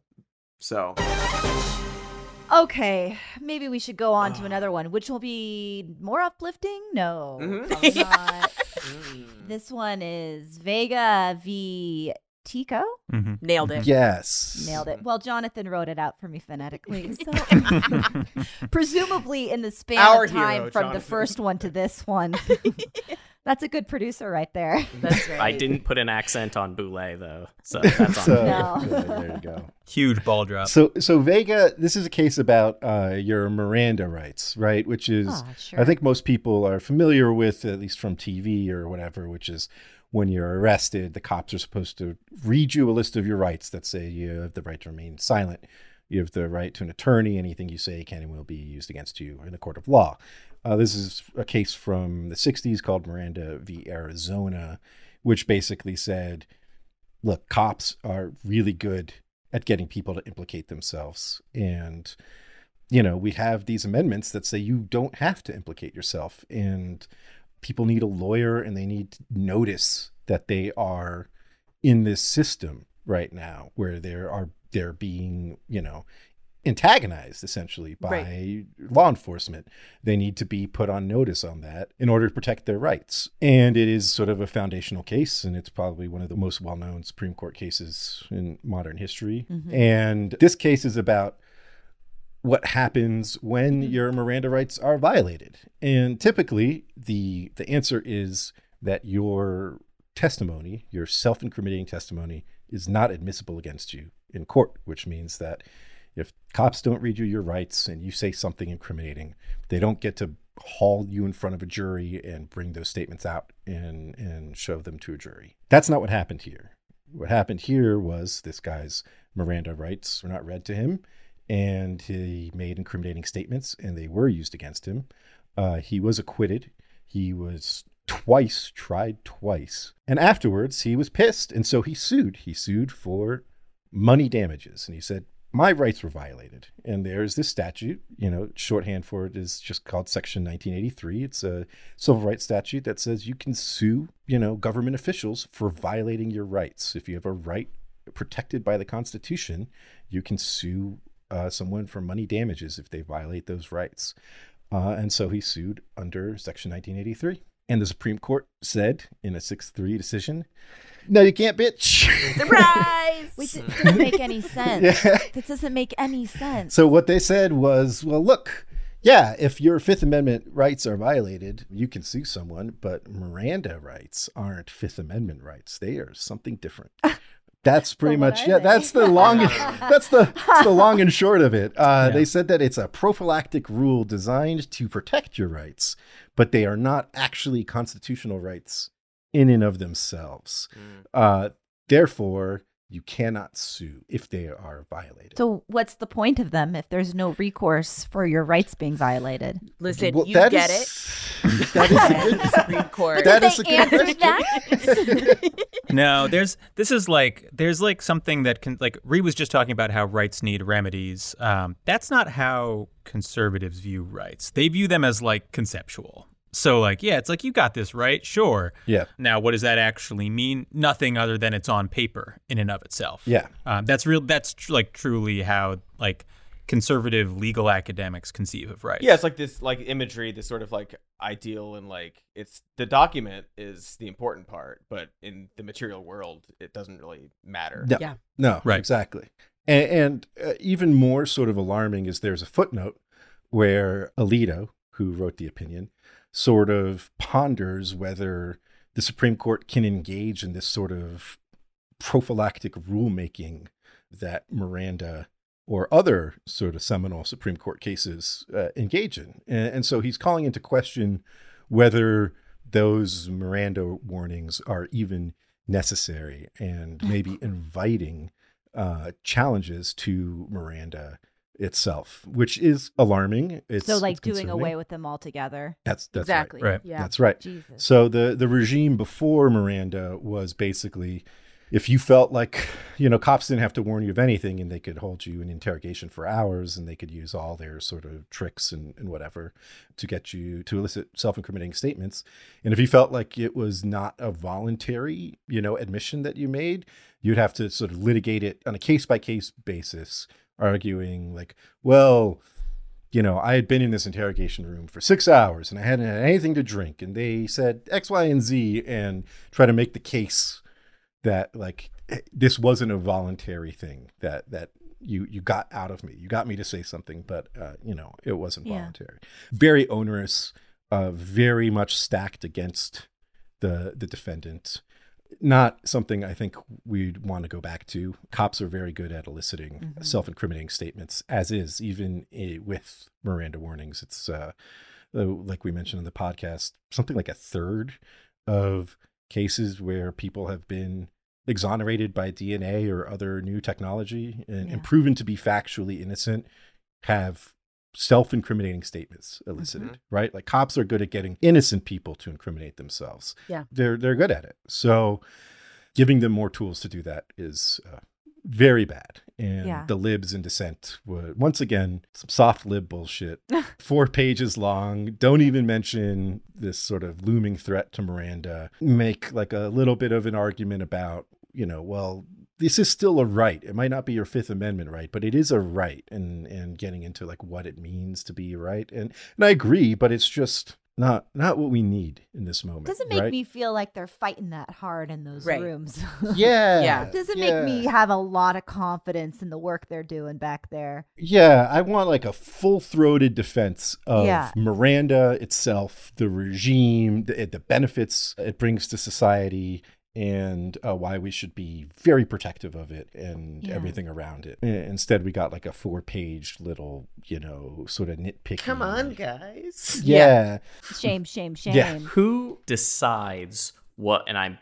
Speaker 2: So,
Speaker 1: Okay, maybe we should go on to *sighs* another one, which will be more uplifting. No,
Speaker 2: Mhm.
Speaker 1: probably not. *laughs* this one is Vega v Tekoh.
Speaker 3: hmm
Speaker 4: Nailed it.
Speaker 5: yes.
Speaker 1: Nailed it. Well, Jonathan wrote it out for me phonetically. *laughs* So, *laughs* presumably, in the span
Speaker 2: Our
Speaker 1: of time
Speaker 2: hero,
Speaker 1: from the first one to this one, *laughs* that's a good producer right there.
Speaker 4: That's right.
Speaker 6: I didn't put an accent on Boule though, so that's on
Speaker 5: So,
Speaker 6: me.
Speaker 1: No.
Speaker 5: yeah, there you go.
Speaker 3: Huge ball drop.
Speaker 5: So, so Vega, this is a case about uh, your Miranda rights, right? Which is,
Speaker 1: Oh, sure.
Speaker 5: I think most people are familiar with, at least from TV or whatever, which is when you're arrested, the cops are supposed to read you a list of your rights that say you have the right to remain silent. You have the right to an attorney. Anything you say can and will be used against you in a court of law. Uh, this is a case from the 60s called Miranda v. Arizona, which basically said, look, cops are really good at getting people to implicate themselves. And, you know, we have these amendments that say you don't have to implicate yourself. And people need a lawyer and they need notice that they are in this system right now where there are they're being, you know, antagonized essentially by
Speaker 4: Right.
Speaker 5: law enforcement. They need to be put on notice on that in order to protect their rights. And it is sort of a foundational case, and it's probably one of the most well known Supreme Court cases in modern history. Mm-hmm. And this case is about what happens when mm-hmm. your Miranda rights are violated. And typically the the answer is that your testimony, your self-incriminating testimony is not admissible against you in court, which means that If cops don't read you your rights and you say something incriminating, they don't get to haul you in front of a jury and bring those statements out and and show them to a jury. That's not what happened here. What happened here was this guy's Miranda rights were not read to him, and he made incriminating statements, and they were used against him. Uh, he was acquitted. He was twice tried twice, and afterwards he was pissed, and so he sued. He sued for money damages, and he said my rights were violated. And there's this statute, you know, shorthand for it is just called Section 1983. It's a civil rights statute that says you can sue, you know, government officials for violating your rights. If you have a right protected by the Constitution, you can sue uh, someone for money damages if they violate those rights. Uh, and so he sued under Section 1983. And the Supreme Court said in a 6 3 decision, no, you can't, bitch. *laughs*
Speaker 4: Surprise!
Speaker 1: Wait, it doesn't make any *laughs* sense.
Speaker 5: Yeah.
Speaker 1: That doesn't make any sense.
Speaker 5: So what they said was, well, look, yeah, if your Fifth Amendment rights are violated, you can sue someone, but Miranda rights aren't Fifth Amendment rights. They are something different. *laughs* That's pretty much
Speaker 1: are
Speaker 5: yeah.
Speaker 1: they?
Speaker 5: That's the *laughs* long. *laughs* that's the that's the long and short of it. Uh,
Speaker 3: Yeah.
Speaker 5: They said that it's a prophylactic rule designed to protect your rights, but they are not actually constitutional rights in and of themselves.
Speaker 2: Mm.
Speaker 5: Uh, therefore, you cannot sue if they are violated.
Speaker 1: So what's the point of them if there's no recourse for your rights being violated?
Speaker 4: Listen,
Speaker 5: Well,
Speaker 4: you
Speaker 5: that
Speaker 4: get
Speaker 5: is-
Speaker 4: it. *laughs*
Speaker 5: That is a good.
Speaker 4: Supreme *laughs* Court.
Speaker 5: That
Speaker 1: Did
Speaker 5: is a
Speaker 1: they
Speaker 5: good
Speaker 1: answer
Speaker 5: question.
Speaker 1: that? *laughs*
Speaker 3: No, there's this is like there's like something that can like Ree was just talking about how rights need remedies. Um, that's not how conservatives view rights. They view them as like conceptual. So like yeah, it's like you got this right, sure.
Speaker 5: Yeah.
Speaker 3: Now what does that actually mean? Nothing other than it's on paper in and of itself.
Speaker 5: Yeah.
Speaker 3: Um, that's real. That's tr- like truly how like conservative legal academics conceive of rights.
Speaker 2: Yeah, it's like this like imagery, this sort of like ideal and like it's the document is the important part, but in the material world, it doesn't really matter.
Speaker 5: No,
Speaker 4: Yeah.
Speaker 5: no,
Speaker 3: Right.
Speaker 5: exactly. And, and uh, even more sort of alarming is there's a footnote where Alito, who wrote the opinion, sort of ponders whether the Supreme Court can engage in this sort of prophylactic rulemaking that Miranda or other sort of seminal Supreme Court cases uh, engage in. And, and so he's calling into question whether those Miranda warnings are even necessary and maybe inviting uh, challenges to Miranda itself, which is alarming. It's
Speaker 1: so like
Speaker 5: it's
Speaker 1: doing
Speaker 5: concerning.
Speaker 1: away with them altogether.
Speaker 5: That's that's
Speaker 4: exactly.
Speaker 5: right.
Speaker 3: Right.
Speaker 4: Yeah.
Speaker 5: That's right.
Speaker 1: Jesus.
Speaker 5: So the the regime before Miranda was basically if you felt like you know cops didn't have to warn you of anything and they could hold you in interrogation for hours and they could use all their sort of tricks and, and whatever to get you to elicit self-incriminating statements and if you felt like it was not a voluntary you know admission that you made you'd have to sort of litigate it on a case-by-case basis arguing like well you know, I had been in this interrogation room for six hours and I hadn't had anything to drink. And they said X, Y, and Z and try to make the case that like this wasn't a voluntary thing that that you you got out of me. You got me to say something, but uh, you know, it wasn't
Speaker 1: Yeah.
Speaker 5: voluntary. Very onerous, uh, very much stacked against the the defendant. Not something I think we'd want to go back to. Cops are very good at eliciting
Speaker 1: Mhm.
Speaker 5: self-incriminating statements, as is even with Miranda warnings. It's uh, uh, like we mentioned in the podcast, something like a third of cases where people have been exonerated by DNA or other new technology and,
Speaker 1: Yeah.
Speaker 5: and proven to be factually innocent have self-incriminating statements elicited
Speaker 1: Mm-hmm.
Speaker 5: right? Like cops are good at getting innocent people to incriminate themselves.
Speaker 4: Yeah.
Speaker 5: they're they're good at it. So giving them more tools to do that is uh, very bad. And
Speaker 1: Yeah.
Speaker 5: the libs in dissent were once again some soft lib bullshit. *laughs* Four pages long. Don't even mention this sort of looming threat to miranda. Make like a little bit of an argument about you know well this is still a right it might not be your fifth amendment right but it is a right and and getting into like what it means to be right and and i agree but it's just not not what we need in this moment
Speaker 1: doesn't make
Speaker 5: right?
Speaker 1: me feel like they're fighting that hard in those
Speaker 4: Right.
Speaker 1: rooms. *laughs*
Speaker 5: yeah
Speaker 4: Yeah.
Speaker 1: doesn't
Speaker 5: yeah.
Speaker 1: make me have a lot of confidence in the work they're doing back there.
Speaker 5: Yeah, I want like a full throated defense of
Speaker 1: Yeah.
Speaker 5: Miranda itself, the regime, the, the benefits it brings to society, and uh, why we should be very protective of it and
Speaker 1: Yeah.
Speaker 5: everything around it. I- Instead, we got like a four-page little, you know, sort of nitpicky.
Speaker 2: Come on, guys.
Speaker 5: Yeah,
Speaker 1: Shame, shame, shame.
Speaker 5: Yeah.
Speaker 6: Who decides what? And I'm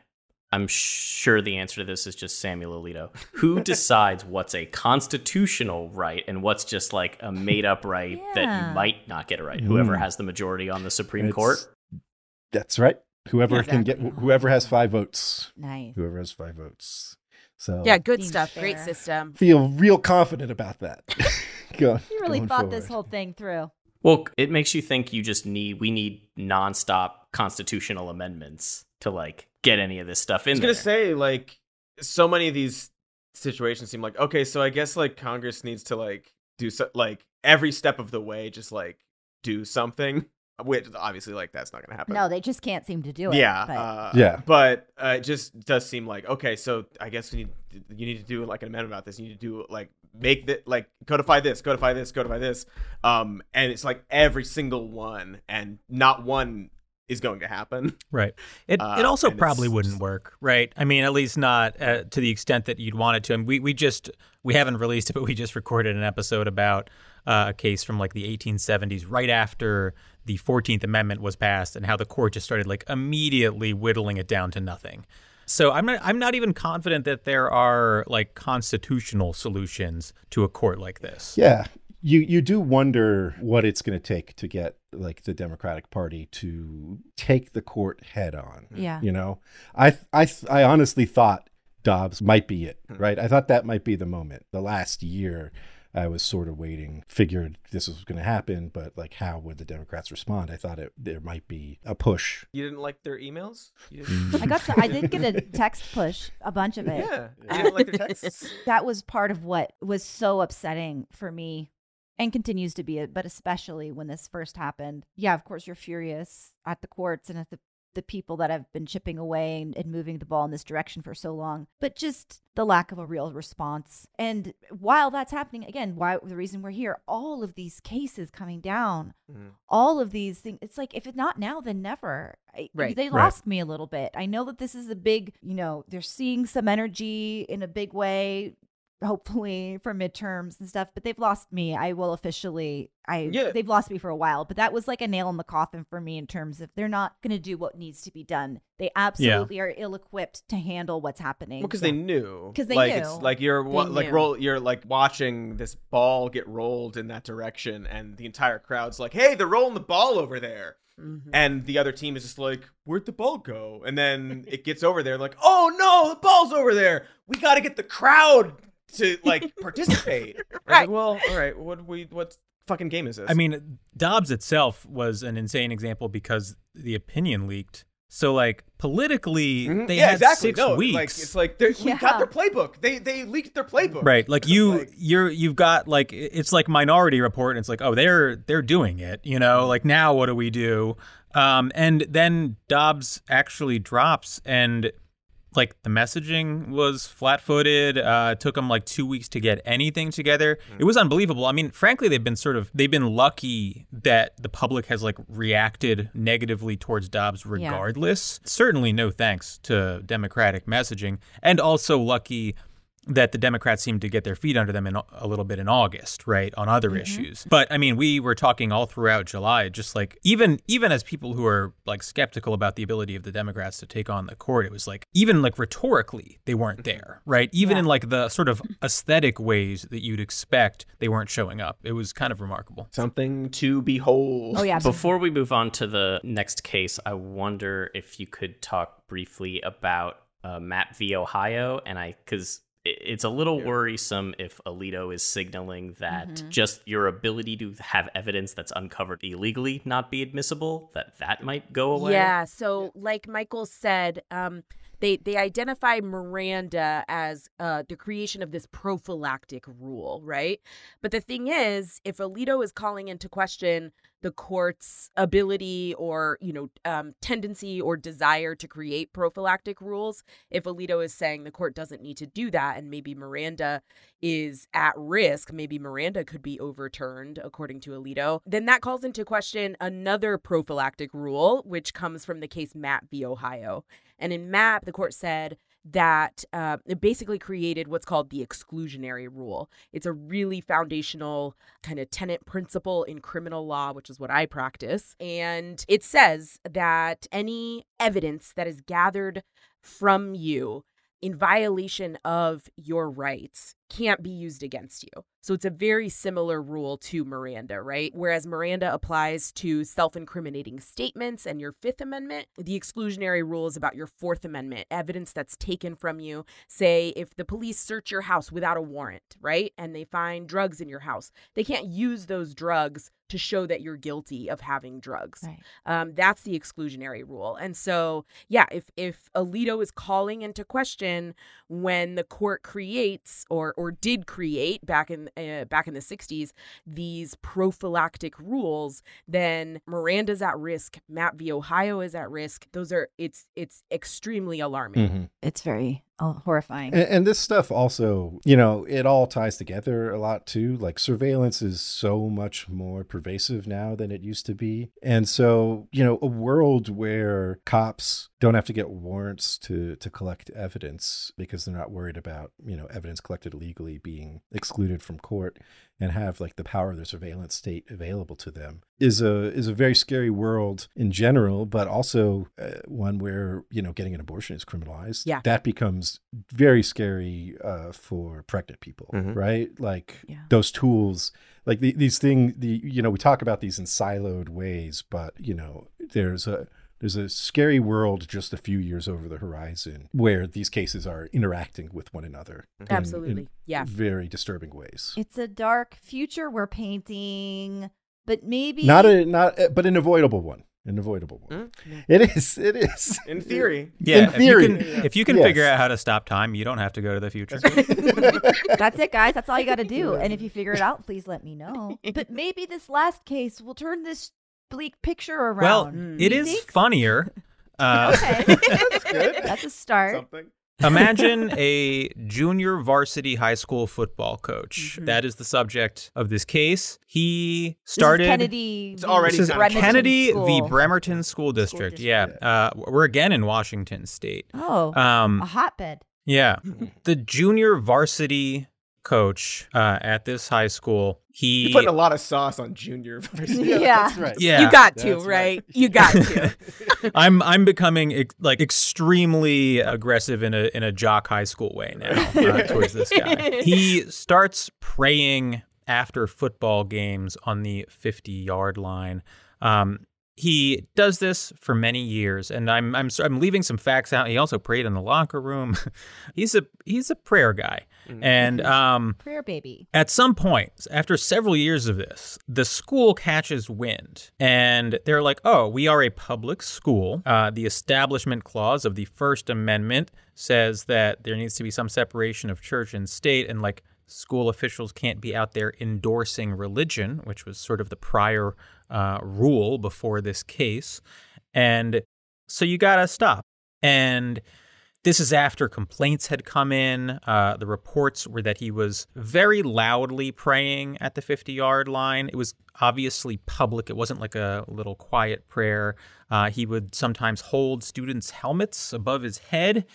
Speaker 6: I'm sure the answer to this is just Samuel Alito. Who *laughs* decides what's a constitutional right and what's just like a made up right that you might not get it right? Whoever
Speaker 5: Mm.
Speaker 6: has the majority on the Supreme
Speaker 5: It's-
Speaker 6: Court.
Speaker 5: that's right. Whoever can get, whoever has five votes,
Speaker 1: Nice.
Speaker 5: whoever has five votes. So
Speaker 4: Yeah, good
Speaker 1: Seems
Speaker 4: stuff. Great system.
Speaker 5: feel real confident about that. *laughs* Go,
Speaker 1: You really
Speaker 5: going
Speaker 1: thought this whole thing through.
Speaker 6: Well, it makes you think you just need we need nonstop constitutional amendments to like get any of this stuff in.
Speaker 2: I
Speaker 6: in
Speaker 2: was gonna say like so many of these situations seem like okay, so I guess like Congress needs to like do so like every step of the way, just like do something. Which obviously like that's not gonna happen.
Speaker 1: No, they just can't seem to do it.
Speaker 2: yeah,
Speaker 1: but-
Speaker 2: uh,
Speaker 5: Yeah.
Speaker 2: But uh, it just does seem like okay. So I guess we need you need to do like an amendment about this. You need to do like make that like codify this, codify this, codify this. Um, and it's like every single one, and not one is going to happen.
Speaker 3: Right. It
Speaker 2: Uh,
Speaker 3: it also probably wouldn't work, right? I mean, at least not uh, to the extent that you'd want it to. And we we just we haven't released it, but we just recorded an episode about uh, a case from like the 1870s, right after the 14th Amendment was passed, and how the court just started like immediately whittling it down to nothing. So I'm not I'm not even confident that there are like constitutional solutions to a court like this.
Speaker 5: Yeah. You you do wonder what it's going to take to get like the Democratic Party to take the court head on.
Speaker 1: Yeah.
Speaker 5: You know, I I I honestly thought Dobbs might be it,
Speaker 2: Hmm.
Speaker 5: right? I thought that might be the moment. The last year, I was sort of waiting, figured this was going to happen, but like, how would the Democrats respond? I thought it there might be a push.
Speaker 2: You didn't like their emails? Mm.
Speaker 1: I got. To, I did get a text push, a bunch of it.
Speaker 2: yeah, you didn't like their texts. *laughs*
Speaker 1: That was part of what was so upsetting for me, and continues to be. But especially when this first happened. Yeah, of course you're furious at the courts and at the the people that have been chipping away and, and moving the ball in this direction for so long. But just the lack of a real response. And while that's happening, again, why the reason we're here, all of these cases coming down
Speaker 2: Mhm.
Speaker 1: all of these things. It's like if it's not now, then never. I,
Speaker 4: Right.
Speaker 1: They
Speaker 5: Right.
Speaker 1: lost me a little bit. I know that this is a big, you know, they're seeing some energy in a big way, hopefully for midterms and stuff. But they've lost me. I will officially. I
Speaker 2: Yeah.
Speaker 1: they've lost me for a while. But that was like a nail in the coffin for me in terms of they're not going to do what needs to be done. They absolutely are ill-equipped to handle what's happening.
Speaker 2: Well, because they knew
Speaker 1: because they
Speaker 2: like,
Speaker 1: knew.
Speaker 2: It's like you're wa- like roll. You're like watching this ball get rolled in that direction, and the entire crowd's like, "Hey, they're rolling the ball over there."
Speaker 4: Mhm.
Speaker 2: And the other team is just like, "Where'd the ball go?" And then it gets over there, like, "Oh no, the ball's over there. We got to get the crowd to like *laughs* participate."
Speaker 4: Right.
Speaker 2: Like, well, all right. What we? What fucking game is this?
Speaker 3: I mean, Dobbs itself was an insane example because the opinion leaked. So, like politically,
Speaker 2: Mhm.
Speaker 3: they
Speaker 2: yeah,
Speaker 3: had
Speaker 2: exactly.
Speaker 3: six
Speaker 2: no,
Speaker 3: weeks.
Speaker 2: like it's like they're- we got their playbook. They they leaked their playbook.
Speaker 3: right like you
Speaker 2: Like-
Speaker 3: you're you've got like it's like minority report and it's like oh they're they're doing it you know like now what do we do um and then dobbs actually drops and like the messaging was flat-footed. Uh it took them like two weeks to get anything together. It was unbelievable. I mean frankly they've been sort of they've been lucky that the public has like reacted negatively towards dobbs regardless. Certainly no thanks to democratic messaging and also lucky that the Democrats seemed to get their feet under them in a little bit in August, right, on other mm-hmm. issues. But I mean, we were talking all throughout July, just like even even as people who are like skeptical about the ability of the Democrats to take on the court, it was like even like rhetorically they weren't mm-hmm. there, right? Even in like the sort of mm-hmm. aesthetic ways that you'd expect, they weren't showing up. It was kind of remarkable.
Speaker 2: Something to behold.
Speaker 1: Oh yeah.
Speaker 6: Before we move on to the next case, I wonder if you could talk briefly about uh, Mapp v. Ohio, and I because it's a little
Speaker 2: Yeah.
Speaker 6: worrisome if Alito is signaling that
Speaker 1: Mhm.
Speaker 6: just your ability to have evidence that's uncovered illegally not be admissible, that that might go away.
Speaker 4: Yeah. So, like Michael said, um, they they identify Miranda as uh, the creation of this prophylactic rule, right? But the thing is, if Alito is calling into question the court's ability or you know um, tendency or desire to create prophylactic rules. If alito is saying the court doesn't need to do that and maybe miranda is at risk maybe miranda could be overturned according to alito then that calls into question another prophylactic rule which comes from the case mapp v. Ohio. And in mapp the court said that uh, basically created what's called the exclusionary rule. It's a really foundational kind of tenant principle in criminal law, which is what I practice. And it says that any evidence that is gathered from you in violation of your rights can't be used against you. So it's a very similar rule to Miranda, right? Whereas Miranda applies to self incriminating statements and your Fifth Amendment, the exclusionary rule is about your Fourth Amendment, evidence that's taken from you. Say, if the police search your house without a warrant, right? And they find drugs in your house, they can't use those drugs to show that you're guilty of having drugs.
Speaker 1: Right.
Speaker 4: Um, that's the exclusionary rule. And so, yeah, if if Alito is calling into question when the court creates or or did create back in uh, back in the 60s these prophylactic rules, then Miranda's at risk, Mapp v Ohio is at risk. Those are it's it's extremely alarming.
Speaker 5: Mhm.
Speaker 1: It's very Oh, horrifying.
Speaker 5: And, and this stuff also, you know, it all ties together a lot too. Like surveillance is so much more pervasive now than it used to be. And so, you know, a world where cops don't have to get warrants to to collect evidence because they're not worried about, you know, evidence collected illegally being excluded from court and have like the power of the surveillance state available to them is a is a very scary world in general, but also uh, one where you know getting an abortion is criminalized.
Speaker 4: Yeah.
Speaker 5: that becomes very scary uh, for pregnant people,
Speaker 2: Mhm.
Speaker 5: right? Like
Speaker 1: Yeah.
Speaker 5: those tools, like the, these things. The you know we talk about these in siloed ways, but you know there's a there's a scary world just a few years over the horizon where these cases are interacting with one another. in- in
Speaker 4: Absolutely. Yeah.
Speaker 5: very disturbing ways.
Speaker 1: It's a dark future we're painting, but maybe
Speaker 5: Not a not, a, but an avoidable one. An avoidable one.
Speaker 2: Mm.
Speaker 5: It is. It is.
Speaker 2: In theory.
Speaker 3: Yeah,
Speaker 5: In theory.
Speaker 3: if you can, if you can
Speaker 5: Yes.
Speaker 3: figure out how to stop time, you don't have to go to the future.
Speaker 1: That's *laughs* it, guys. That's all you got to do. And if you figure it out, please let me know. But maybe this last case will turn this bleak picture around.
Speaker 3: well, it
Speaker 1: You
Speaker 3: is
Speaker 1: think?
Speaker 3: funnier. Uh, *laughs*
Speaker 1: okay,
Speaker 2: That's good.
Speaker 1: that's a start.
Speaker 2: Something.
Speaker 3: Imagine a junior varsity high school football coach.
Speaker 4: Mhm.
Speaker 3: That is the subject of this case. He
Speaker 1: This is
Speaker 3: started.
Speaker 1: Kennedy.
Speaker 2: It's already
Speaker 3: This is
Speaker 2: kind
Speaker 1: Bremerton
Speaker 3: Kennedy
Speaker 1: School.
Speaker 3: v. Bremerton School District. Yeah,
Speaker 1: district.
Speaker 3: uh, we're again in Washington State.
Speaker 1: Oh,
Speaker 3: Um,
Speaker 1: a hotbed.
Speaker 3: yeah, *laughs* the junior varsity coach uh, at this high school. He
Speaker 2: You're putting a lot of sauce on junior *laughs* varsity.
Speaker 1: Yeah.
Speaker 5: that's right.
Speaker 3: yeah,
Speaker 4: You got to,
Speaker 5: That's
Speaker 4: right? You got to. *laughs*
Speaker 3: I'm I'm becoming ex- like extremely aggressive in a in a jock high school way now uh, towards this guy. *laughs* He starts praying after football games on the 50 yard line. Um, he does this for many years, and I'm I'm I'm leaving some facts out. He also prayed in the locker room. *laughs* he's a he's a prayer guy, and um,
Speaker 1: Prayer baby.
Speaker 3: at some point, after several years of this, the school catches wind and they're like, oh, we are a public school. Uh, the Establishment Clause of the First Amendment says that there needs to be some separation of church and state, and like school officials can't be out there endorsing religion, which was sort of the prior uh, rule before this case. And so you got to stop. And this is after complaints had come in. Uh, the reports were that he was very loudly praying at the 50 yard line. It was obviously public, it wasn't like a little quiet prayer. Uh, he would sometimes hold students' helmets above his head.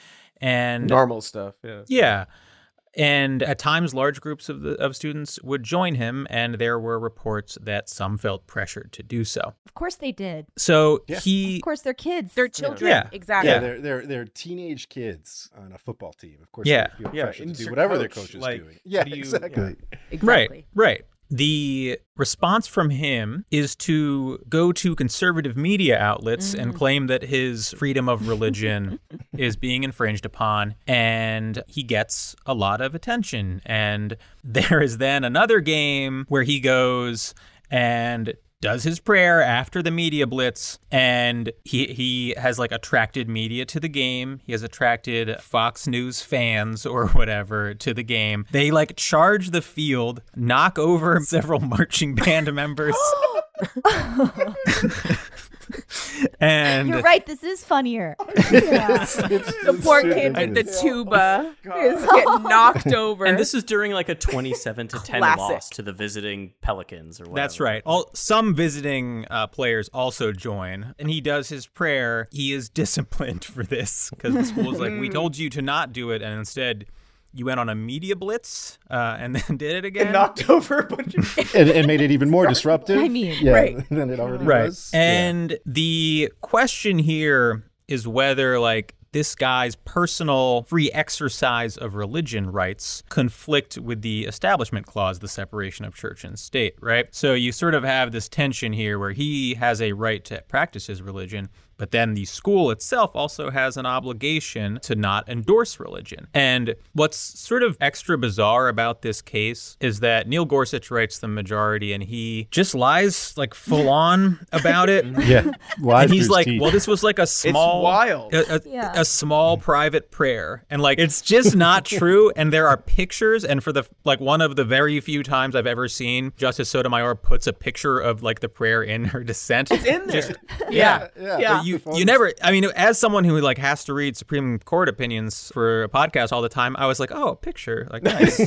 Speaker 3: And
Speaker 2: Normal stuff. Yeah.
Speaker 3: yeah. And at times, large groups of, the, of students would join him, and there were reports that some felt pressured to do so.
Speaker 1: Of course they did.
Speaker 3: So
Speaker 5: Yeah.
Speaker 3: he
Speaker 1: Of course they're kids.
Speaker 4: They're children.
Speaker 3: Yeah.
Speaker 4: Exactly.
Speaker 5: Yeah, they're they're they're teenage kids on a football team. Of course,
Speaker 3: Yeah.
Speaker 5: they feel
Speaker 2: Yeah,
Speaker 5: pressure to do
Speaker 2: insert
Speaker 5: whatever their
Speaker 2: coach,
Speaker 5: coach is
Speaker 2: like,
Speaker 5: doing. Yeah,
Speaker 2: do you-
Speaker 5: exactly.
Speaker 4: Exactly.
Speaker 3: Right, right. The response from him is to go to conservative media outlets and mm. claim that his freedom of *laughs* religion is being infringed upon, and he gets a lot of attention. And *laughs* there is then another game where he goes and does his prayer after the media blitz and he he has like attracted media to the game. He has attracted fox news fans or *laughs* whatever to the game. They like charge the field knock over *laughs* several marching band members *laughs* *laughs* and
Speaker 1: You're right. This is funnier. *laughs*
Speaker 4: The poor kid with the tuba is getting knocked over.
Speaker 6: And this is during like a 27 to 10
Speaker 4: Classic.
Speaker 6: loss to the visiting Pelicans or whatever.
Speaker 3: That's right. All some visiting uh, players also join, and he does his prayer. He is *laughs* disciplined for this because the school's like, "We told you to not do it, and instead, you went on a media blitz uh, and *laughs* then did it again."
Speaker 2: And knocked *laughs* over a bunch of *laughs*
Speaker 5: and, and made it even more disruptive.
Speaker 1: I mean,
Speaker 5: yeah,
Speaker 4: right.
Speaker 5: than it already
Speaker 3: right.
Speaker 5: was.
Speaker 3: And the question here is whether like this guy's personal free exercise of religion rights conflict with the establishment clause, the separation of church and state, right? So you sort of have this tension here where he has a right to practice his religion, but then the school itself also has an obligation to not endorse religion. And what's sort of extra bizarre about this case is that Neil Gorsuch writes the majority and he just lies like full *laughs* on about it. *laughs*
Speaker 5: yeah, live
Speaker 3: And he's like,
Speaker 5: teeth.
Speaker 3: well, this was like a small,
Speaker 2: wild.
Speaker 3: a, a,
Speaker 1: Yeah.
Speaker 3: a small private prayer, and like it's just *laughs* not true. And there are pictures, and for the like one of the very few times I've ever seen Justice Sotomayor puts a picture of like the prayer in her dissent. It's
Speaker 2: in there.
Speaker 3: yeah,
Speaker 5: yeah,
Speaker 3: But you you never. I mean, as someone who like has to read Supreme Court opinions for a podcast all the time, I was like, oh, a picture, like *laughs* nice. *laughs*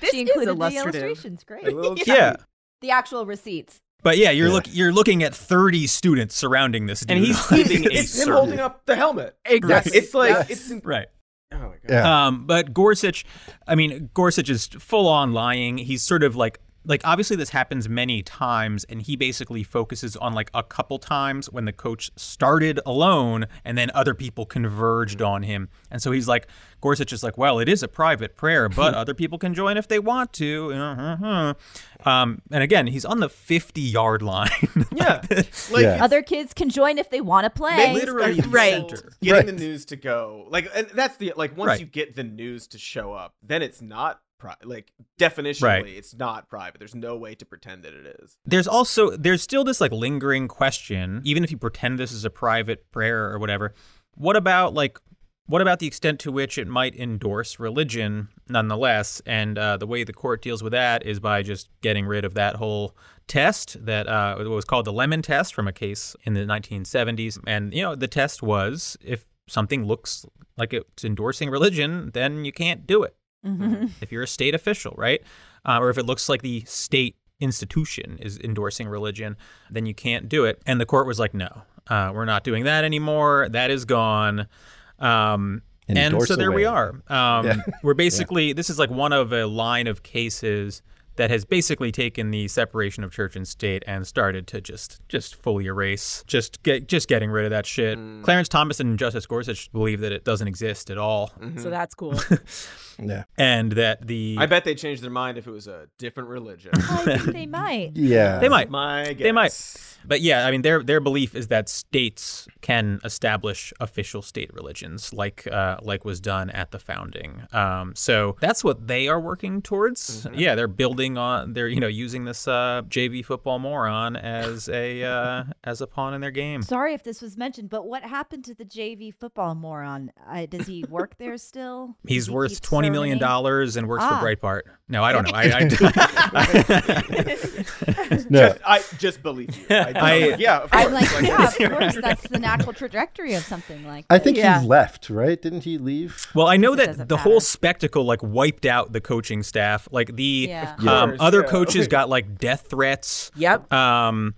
Speaker 4: This
Speaker 1: she
Speaker 4: is
Speaker 1: included the illustrations. Great.
Speaker 5: A *laughs*
Speaker 3: yeah.
Speaker 1: The actual receipts.
Speaker 3: But yeah, you're
Speaker 5: Yeah.
Speaker 3: look you're looking at 30 students surrounding this dude.
Speaker 6: And he's giving a
Speaker 2: It's him
Speaker 6: sermon.
Speaker 2: holding up the helmet.
Speaker 4: Exactly.
Speaker 2: It's like
Speaker 5: Yes.
Speaker 2: it's. In-
Speaker 3: right.
Speaker 2: oh my god.
Speaker 5: Yeah.
Speaker 3: Um, but Gorsuch, I mean, Gorsuch is full on lying. He's sort of like, like obviously this happens many times, and he basically focuses on like a couple times when the coach started alone, and then other people converged on him, and so he's like, Gorsuch is like, well, it is a private prayer, but *laughs* other people can join if they want to. Uh-huh. Um, and again, he's on the 50 yard line. *laughs*
Speaker 2: Yeah. Like
Speaker 5: Yeah.
Speaker 1: Other kids can join if they want to play.
Speaker 2: They
Speaker 3: literally *laughs*
Speaker 2: expect
Speaker 4: Right.
Speaker 2: getting
Speaker 5: Right.
Speaker 2: the news to go like and that's the like once
Speaker 3: Right.
Speaker 2: you get the news to show up then it's not pri- like definitionally
Speaker 3: Right.
Speaker 2: it's not private. There's no way to pretend that it is.
Speaker 3: There's also there's still this like lingering question even if you pretend this is a private prayer or whatever what about like what about the extent to which it might endorse religion nonetheless? And uh, the way the court deals with that is by just getting rid of that whole test that uh, was called the lemon test from a case in the 1970s and you know the test was if something looks like it's endorsing religion then you can't do it
Speaker 1: Mhm.
Speaker 3: if you're a state official, right? Uh, or if it looks like the state institution is endorsing religion, then you can't do it. And the court was like, no, uh, we're not doing that anymore. That is gone. Um, and
Speaker 5: Endorse
Speaker 3: so there we are. Um,
Speaker 5: Yeah.
Speaker 3: We're *laughs* basically, this is like one of a line of cases that has basically taken the separation of church and state and started to just just fully erase just get just getting rid of that shit. Clarence Thomas and Justice Gorsuch believe that it doesn't exist at all
Speaker 4: So that's cool. *laughs*
Speaker 5: yeah.
Speaker 3: and that the
Speaker 2: i bet they changed their mind if it was a different religion
Speaker 1: I think they *laughs* might.
Speaker 5: Yeah.
Speaker 3: They might.
Speaker 2: my guess.
Speaker 3: They might. But yeah, I mean, their their belief is that states can establish official state religions, like uh, like was done at the founding. Um, so that's what they are working towards. Yeah, they're building on. They're you know using this uh, JV football moron as a uh, as a pawn in their game.
Speaker 1: Sorry if this was mentioned, but what happened to the JV football moron? Uh, does he work there still?
Speaker 3: He's
Speaker 1: he
Speaker 3: worth
Speaker 1: keep
Speaker 3: twenty million
Speaker 1: serving?
Speaker 3: dollars and works
Speaker 1: Ah.
Speaker 3: for Breitbart. No, I don't know. I, I, *laughs* *laughs*
Speaker 5: No.
Speaker 2: just, i just believe you I,
Speaker 3: I-
Speaker 2: I yeah of course.
Speaker 1: I'm like,
Speaker 2: Like,
Speaker 1: yeah, of *laughs* course, that's the natural trajectory of something like. That.
Speaker 5: I think
Speaker 4: Yeah.
Speaker 5: he left, right? Didn't he leave?
Speaker 3: Well, I know that the
Speaker 1: matter.
Speaker 3: whole spectacle like wiped out the coaching staff. Like the
Speaker 1: Yeah.
Speaker 2: Of
Speaker 3: um, other
Speaker 2: yeah.
Speaker 3: coaches got like death threats.
Speaker 4: Yep.
Speaker 3: Um,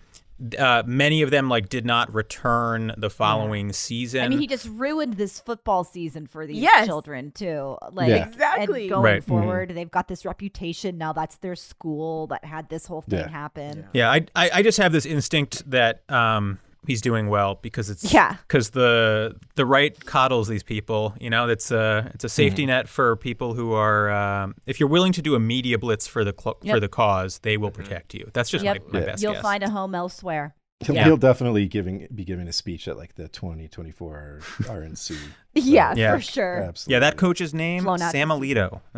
Speaker 3: uh, many of them like did not return the following season.
Speaker 1: I mean, he just ruined this football season for these
Speaker 4: Yes.
Speaker 1: children too. Like
Speaker 5: Yeah.
Speaker 4: Exactly.
Speaker 1: and going
Speaker 3: Right.
Speaker 5: Mhm.
Speaker 1: forward, they've got this reputation now. That's their school that had this whole thing
Speaker 5: Yeah.
Speaker 1: happen.
Speaker 3: yeah, I, I I just have this instinct that um he's doing well because it's
Speaker 1: Yeah.
Speaker 3: because the the right coddles these people. You know, it's a it's a safety net for people who are um, if you're willing to do a media blitz for the cl- for the cause, they will protect you. That's just
Speaker 1: Yep.
Speaker 3: my, my
Speaker 5: Yeah.
Speaker 3: best
Speaker 1: You'll
Speaker 3: guess.
Speaker 1: find a home elsewhere.
Speaker 5: He'll,
Speaker 3: Yeah.
Speaker 5: he'll definitely giving be giving a speech at like the 2024 RNC. *laughs*
Speaker 1: Yeah,
Speaker 3: Yeah.
Speaker 1: for sure.
Speaker 5: Absolutely.
Speaker 3: yeah, that coach's name
Speaker 1: Flown
Speaker 3: Sam Alito. *laughs*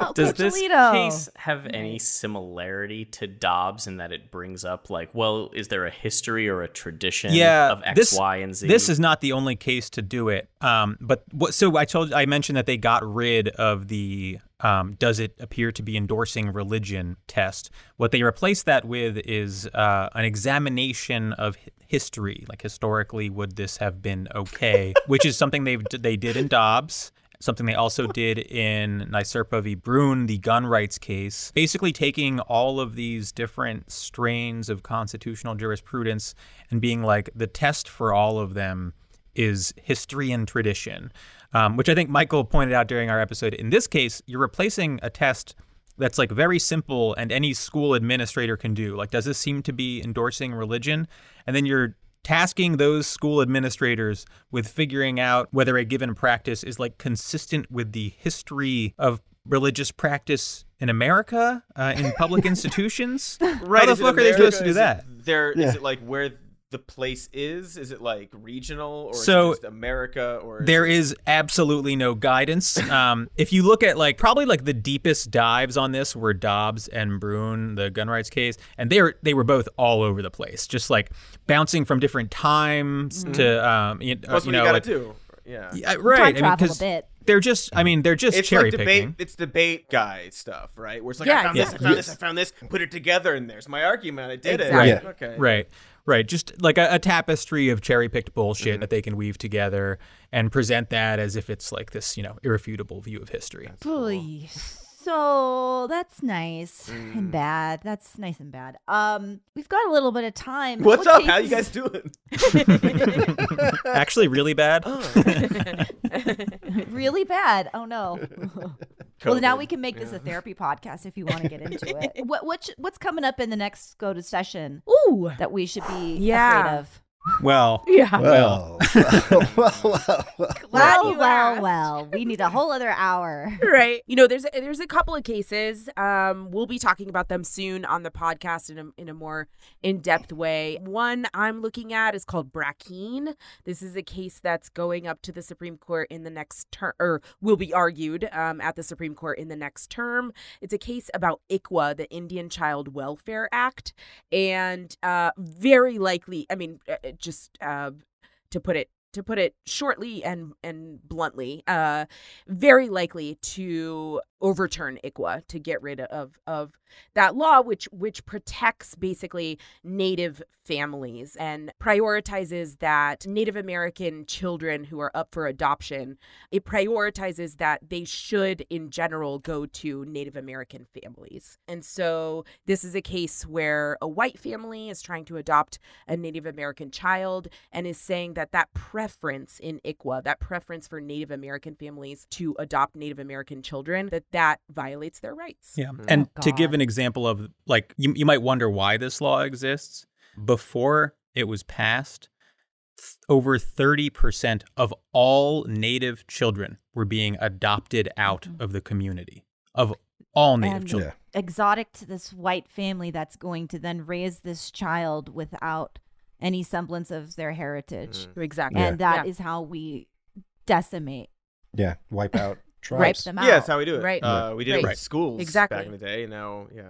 Speaker 1: Oh, *laughs*
Speaker 6: Does
Speaker 1: Coach
Speaker 6: this
Speaker 1: Alito.
Speaker 6: case have any similarity to Dobbs in that it brings up like, well, is there a history or a tradition
Speaker 3: yeah,
Speaker 6: of X,
Speaker 3: this,
Speaker 6: Y, and Z?
Speaker 3: This is not the only case to do it. Um, but what, so I told I mentioned that they got rid of the um, does it appear to be endorsing religion test. What they replace that with is uh, an examination of history. Like historically, would this have been okay? *laughs* Which is something they they did in Dobbs. Something they also did in NYSRPA v. Bruen, the gun rights case, basically taking all of these different strains of constitutional jurisprudence and being like the test for all of them is history and tradition, um, which I think Michael pointed out during our episode. In this case, you're replacing a test that's like very simple and any school administrator can do. Like, does this seem to be endorsing religion? And then you're tasking those school administrators with figuring out whether a given practice is like consistent with the history of religious practice in America uh, in public *laughs* institutions.
Speaker 2: Right.
Speaker 3: How
Speaker 2: is
Speaker 3: the
Speaker 2: it
Speaker 3: fuck are they supposed to do
Speaker 2: Is
Speaker 3: that?
Speaker 2: There is
Speaker 5: Yeah.
Speaker 2: it like where the place is? Is it like regional or
Speaker 3: So,
Speaker 2: is it just America or
Speaker 3: there is,
Speaker 2: it-
Speaker 3: is absolutely no guidance. *laughs* Um, if you look at like probably like the deepest dives on this were Dobbs and Bruen, the gun rights case, and they were they were both all over the place, just like bouncing from different times to um, you, uh,
Speaker 2: Mm-hmm.
Speaker 3: You
Speaker 2: what
Speaker 3: know
Speaker 2: you gotta
Speaker 3: like
Speaker 2: do. Yeah.
Speaker 3: yeah,
Speaker 1: Time
Speaker 3: right. I mean,
Speaker 1: a
Speaker 3: because
Speaker 1: bit.
Speaker 3: they're just I mean they're just
Speaker 2: It's
Speaker 3: cherry
Speaker 2: like debate.
Speaker 3: picking.
Speaker 2: It's debate guy stuff, right? Where it's like,
Speaker 4: Yeah,
Speaker 2: I found this, I
Speaker 3: exactly.
Speaker 2: found this, I found this. Put it together, and there's my argument. I did
Speaker 4: Exactly.
Speaker 2: it.
Speaker 5: Yeah.
Speaker 2: Okay.
Speaker 3: Right. Right. Just like a, a tapestry of cherry picked bullshit
Speaker 2: Mm-hmm.
Speaker 3: that they can weave together and present that as if it's like this, you know, irrefutable view of history.
Speaker 1: Boy, So that's nice
Speaker 2: Mm.
Speaker 1: and bad. That's nice and bad. Um, we've got a little bit of time.
Speaker 2: What's
Speaker 1: What
Speaker 2: up? How you guys doing? *laughs*
Speaker 3: Actually, really bad. *gasps* *laughs*
Speaker 1: really bad. Oh no. *laughs* well, now we can make this a therapy podcast if you want to get into it. What what sh- what's coming up in the next go to session
Speaker 4: Ooh.
Speaker 1: that we should be
Speaker 4: Yeah.
Speaker 1: afraid of?
Speaker 3: Well, *laughs*
Speaker 4: Yeah.
Speaker 5: Well, well, well, *laughs* well.
Speaker 4: Glad
Speaker 1: well,
Speaker 4: you
Speaker 1: well,
Speaker 4: asked.
Speaker 1: well. We need a whole other hour.
Speaker 4: right you know there's a, there's a couple of cases um we'll be talking about them soon on the podcast in a, in a more in-depth way one i'm looking at is called brackeen this is a case that's going up to the supreme court in the next term or will be argued um, at the supreme court in the next term it's a case about ICWA, the indian child welfare act and uh very likely i mean uh, just uh to put it to put it shortly and and bluntly, uh, very likely to overturn ICWA to get rid of of that law, which which protects basically Native families and prioritizes that Native American children who are up for adoption. It prioritizes that they should, in general, go to Native American families. And so this is a case where a white family is trying to adopt a Native American child and is saying that that preference in ICWA, that preference for Native American families to adopt Native American children, that that violates their rights.
Speaker 3: Yeah. And
Speaker 1: Oh,
Speaker 3: to give an example of like you, you might wonder why this law exists. Before it was passed, th- over 30% of all native children were being adopted out of the community. Of all native
Speaker 1: And-
Speaker 3: children.
Speaker 1: Exotic to this white family that's going to then raise this child without any semblance of their heritage.
Speaker 2: Mm.
Speaker 4: Exactly.
Speaker 1: And that
Speaker 4: Yeah.
Speaker 1: is how we decimate,
Speaker 5: Yeah, wipe out
Speaker 1: wipe
Speaker 5: tribes.
Speaker 1: them out.
Speaker 2: Yeah, that's how we do it.
Speaker 4: Right.
Speaker 2: Uh, we did it
Speaker 4: Right.
Speaker 2: with schools
Speaker 4: Exactly.
Speaker 2: back in the day. And now, yeah.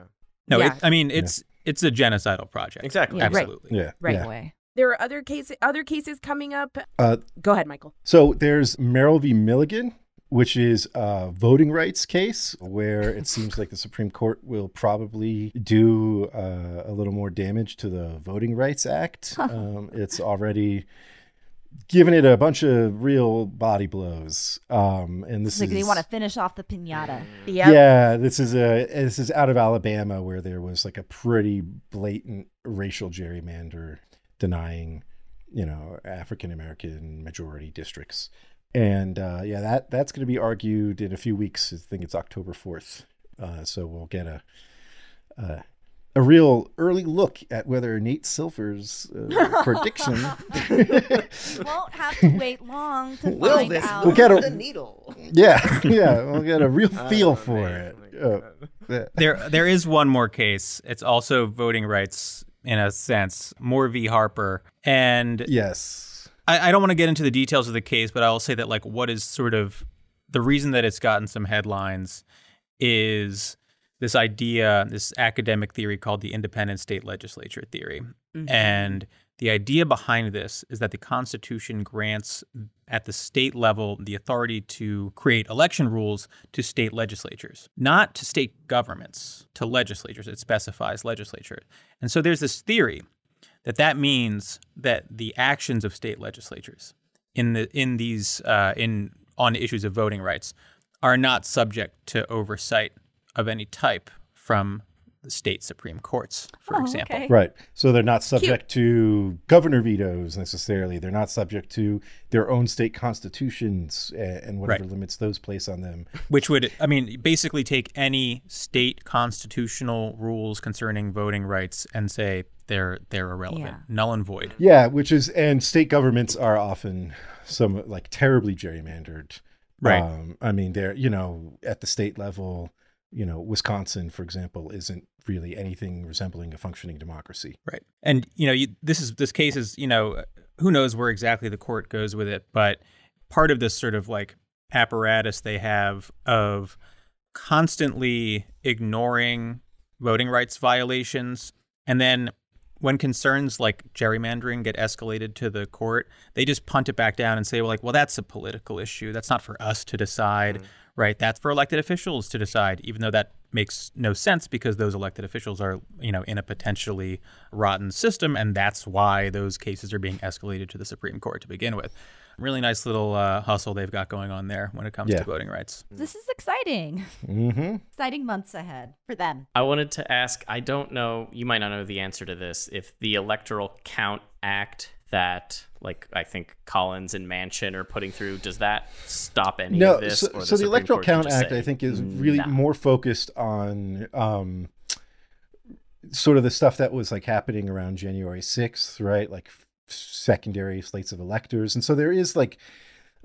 Speaker 3: No,
Speaker 4: Yeah.
Speaker 3: it, I mean it's it's a genocidal project.
Speaker 2: Exactly.
Speaker 1: Yeah, right.
Speaker 3: Absolutely.
Speaker 5: Yeah,
Speaker 4: Right.
Speaker 5: yeah.
Speaker 1: Way.
Speaker 4: There are other cases other cases coming up.
Speaker 5: Uh,
Speaker 4: Go ahead, Michael.
Speaker 5: So there's Merrill v. Milligan, which is a voting rights case where it seems like the Supreme Court will probably do uh, a little more damage to the Voting Rights Act. um, it's already given it a bunch of real body blows. Um, and this
Speaker 1: It's like
Speaker 5: is
Speaker 1: they want to finish off the pinata.
Speaker 4: Yeah.
Speaker 5: yeah, this is a this is out of Alabama where there was like a pretty blatant racial gerrymander denying, you know, African American majority districts. And uh, yeah, that that's going to be argued in a few weeks. I think it's October fourth. Uh, so we'll get a, a a real early look at whether Nate Silver's uh, *laughs* prediction.
Speaker 1: Won't have to wait long to *laughs*
Speaker 2: Will
Speaker 1: find
Speaker 2: this
Speaker 1: out.
Speaker 5: We'll get a-
Speaker 2: the needle?
Speaker 5: yeah, *laughs* yeah, we'll get a real
Speaker 2: Oh,
Speaker 5: feel for
Speaker 2: man.
Speaker 5: it.
Speaker 2: Oh my God.
Speaker 5: yeah.
Speaker 3: There there is one more case. It's also voting rights in a sense. Moore v. Harper. And
Speaker 5: Yes.
Speaker 3: I, I don't want to get into the details of the case, but I will say that like what is sort of the reason that it's gotten some headlines is this idea, this academic theory called the independent state legislature theory.
Speaker 4: Mhm.
Speaker 3: And The idea behind this is that the Constitution grants at the state level the authority to create election rules to state legislatures, not to state governments, to legislatures. It specifies legislature. And so there's this theory that that means that the actions of state legislatures in the in these uh, in on issues of voting rights are not subject to oversight of any type from the state supreme courts, for
Speaker 1: Oh,
Speaker 3: example.
Speaker 1: okay.
Speaker 5: Right. So they're not subject to governor vetoes necessarily. They're not subject to their own state constitutions and whatever
Speaker 3: Right.
Speaker 5: limits those place on them.
Speaker 3: Which would, I mean, basically take any state constitutional rules concerning voting rights and say they're they're irrelevant,
Speaker 1: Yeah.
Speaker 3: null and void.
Speaker 5: Yeah, which is and state governments are often some like terribly gerrymandered.
Speaker 3: Right.
Speaker 5: Um, I mean, they're you know at the state level, you know, Wisconsin, for example, isn't really anything resembling a functioning democracy.
Speaker 3: Right. And you know, you, this is this case is you know, who knows where exactly the court goes with it, but part of this sort of like apparatus they have of constantly ignoring voting rights violations, and then when concerns like gerrymandering get escalated to the court, they just punt it back down and say, well, like, well, that's a political issue. That's not for us to decide, mm. Right? That's for elected officials to decide, even though that makes no sense because those elected officials are, you know, in a potentially rotten system, and that's why those cases are being escalated to the Supreme Court to begin with. Really nice little uh, hustle they've got going on there when it comes
Speaker 5: Yeah.
Speaker 3: to voting rights.
Speaker 1: This is exciting.
Speaker 5: Mm-hmm.
Speaker 1: Exciting months ahead for them.
Speaker 6: I wanted to ask I don't know, you might not know the answer to this. If the Electoral Count Act that, like, I think Collins and Manchin are putting through, does that stop any
Speaker 5: No,
Speaker 6: of this?
Speaker 5: so,
Speaker 6: or
Speaker 5: so the Electoral
Speaker 6: Court
Speaker 5: Count Act,
Speaker 6: say,
Speaker 5: I think, is really
Speaker 6: "Nah."
Speaker 5: more focused on um, sort of the stuff that was like happening around January 6th, right? Like f- secondary slates of electors. And so there is like,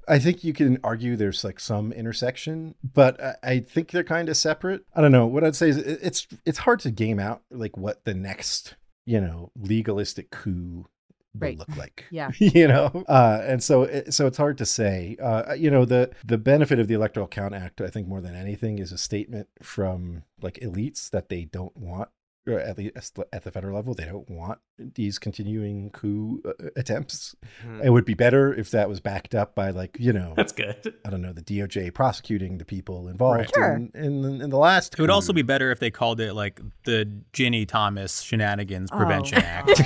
Speaker 5: I think you can argue there's like some intersection, but I, I think they're kind of separate. I don't know. What I'd say is it's it's hard to game out like what the next, you know, legalistic coup
Speaker 4: Right.
Speaker 5: look like. *laughs*
Speaker 4: Yeah. *laughs*
Speaker 5: you know uh and so it, so it's hard to say uh you know the the benefit of the electoral count act i think more than anything is a statement from like elites that they don't want or at least at the federal level they don't want these continuing coup uh, attempts
Speaker 2: Hmm.
Speaker 5: it would be better if that was backed up by like you know
Speaker 6: That's good.
Speaker 5: i don't know the doj prosecuting the people involved
Speaker 3: Right.
Speaker 1: Sure.
Speaker 5: in, in in the last
Speaker 3: It would also be better if they called it like the Ginny Thomas Shenanigans
Speaker 1: Oh,
Speaker 3: Prevention *laughs* Act.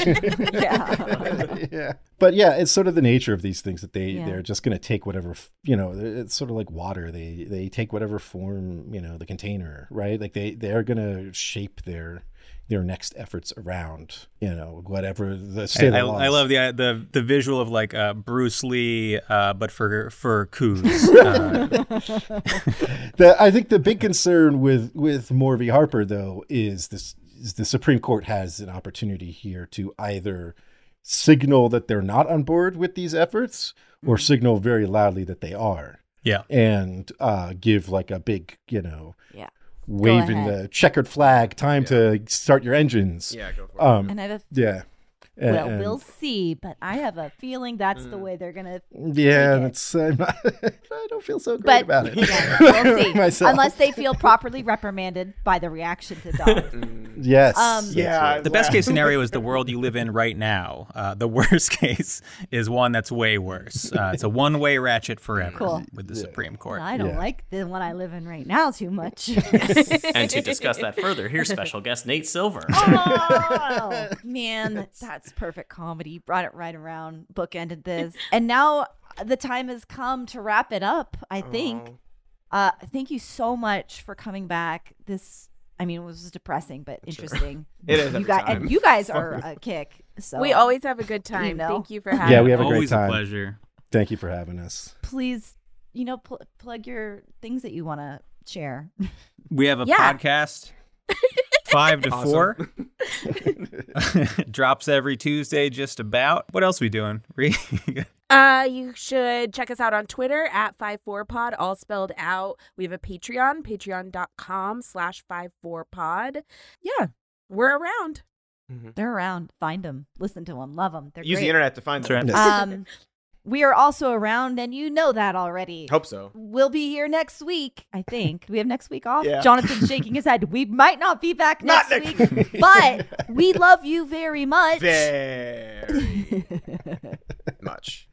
Speaker 1: yeah. *laughs*
Speaker 5: yeah but yeah it's sort of the nature of these things that they
Speaker 1: Yeah.
Speaker 5: they're just going to take whatever you know it's sort of like water they they take whatever form you know the container right like they they're going to shape their their next efforts around you know whatever the
Speaker 3: I,
Speaker 5: state
Speaker 3: I,
Speaker 5: of the
Speaker 3: I
Speaker 5: laws.
Speaker 3: love the uh, the the visual of like uh, Bruce Lee, uh, but for for coups. *laughs* Uh,
Speaker 5: the, I think the big concern with with Moore v. Harper though is this is the Supreme Court has an opportunity here to either signal that they're not on board with these efforts or signal very loudly that they are
Speaker 3: yeah,
Speaker 5: and uh, give like a big you know
Speaker 1: Yeah.
Speaker 5: Waving the checkered flag time to start your engines.
Speaker 2: Yeah, go for it.
Speaker 5: um
Speaker 1: And I have a
Speaker 5: yeah And-
Speaker 1: well,
Speaker 5: and-
Speaker 1: we'll see, but I have a feeling that's the way they're gonna.
Speaker 5: yeah
Speaker 1: take it.
Speaker 5: that's I'm *laughs* I don't feel so great
Speaker 1: But
Speaker 5: about it
Speaker 1: yeah, *laughs* we'll see.
Speaker 5: Myself.
Speaker 1: Unless they feel properly reprimanded by the reaction to Dobbs. *laughs*
Speaker 5: yes
Speaker 1: Um,
Speaker 2: Yeah,
Speaker 5: right.
Speaker 3: the best case scenario is the world you live in right now. Uh, the worst case is one that's way worse. Uh, it's a one way ratchet forever
Speaker 1: Cool.
Speaker 3: with the Supreme Court.
Speaker 1: I don't
Speaker 5: Yeah.
Speaker 1: like the one I live in right now too much.
Speaker 6: And to discuss that further, here's special guest Nate Silver.
Speaker 1: oh man, that's perfect comedy. Brought it right around, bookended this, *laughs* and now the time has come to wrap it up. I think.
Speaker 2: Oh.
Speaker 1: Uh, thank you so much for coming back. This, I mean, it was depressing but interesting. *laughs*
Speaker 2: It is
Speaker 1: You guys,
Speaker 2: time.
Speaker 1: and you guys *laughs* are a kick. So
Speaker 4: We always have a good time.
Speaker 1: know.
Speaker 4: Thank you for having us.
Speaker 5: Yeah, we have a
Speaker 4: us.
Speaker 5: great
Speaker 3: Always
Speaker 5: time.
Speaker 3: a pleasure.
Speaker 5: thank you for having us
Speaker 1: please, you know, pl- plug your things that you want to share.
Speaker 3: We have a
Speaker 1: Yeah.
Speaker 3: podcast. Five to
Speaker 2: Awesome.
Speaker 3: four *laughs* *laughs* drops every Tuesday, just about. What else we doing? *laughs*
Speaker 4: Uh, you should check us out on Twitter at 54pod, all spelled out. We have a Patreon, patreon.com slash 54pod. Yeah, we're around.
Speaker 1: They're around. Find them. Listen to them. Love them. They're
Speaker 2: Use
Speaker 1: great.
Speaker 2: the internet to find them.
Speaker 1: Um, we are also around, and you know that already.
Speaker 2: Hope so.
Speaker 1: We'll be here next week, I think. we have next week off.
Speaker 2: Yeah.
Speaker 1: Jonathan's shaking his head. We might not be back next,
Speaker 2: next week,
Speaker 1: week. but we love you very much.
Speaker 2: Very *laughs* much.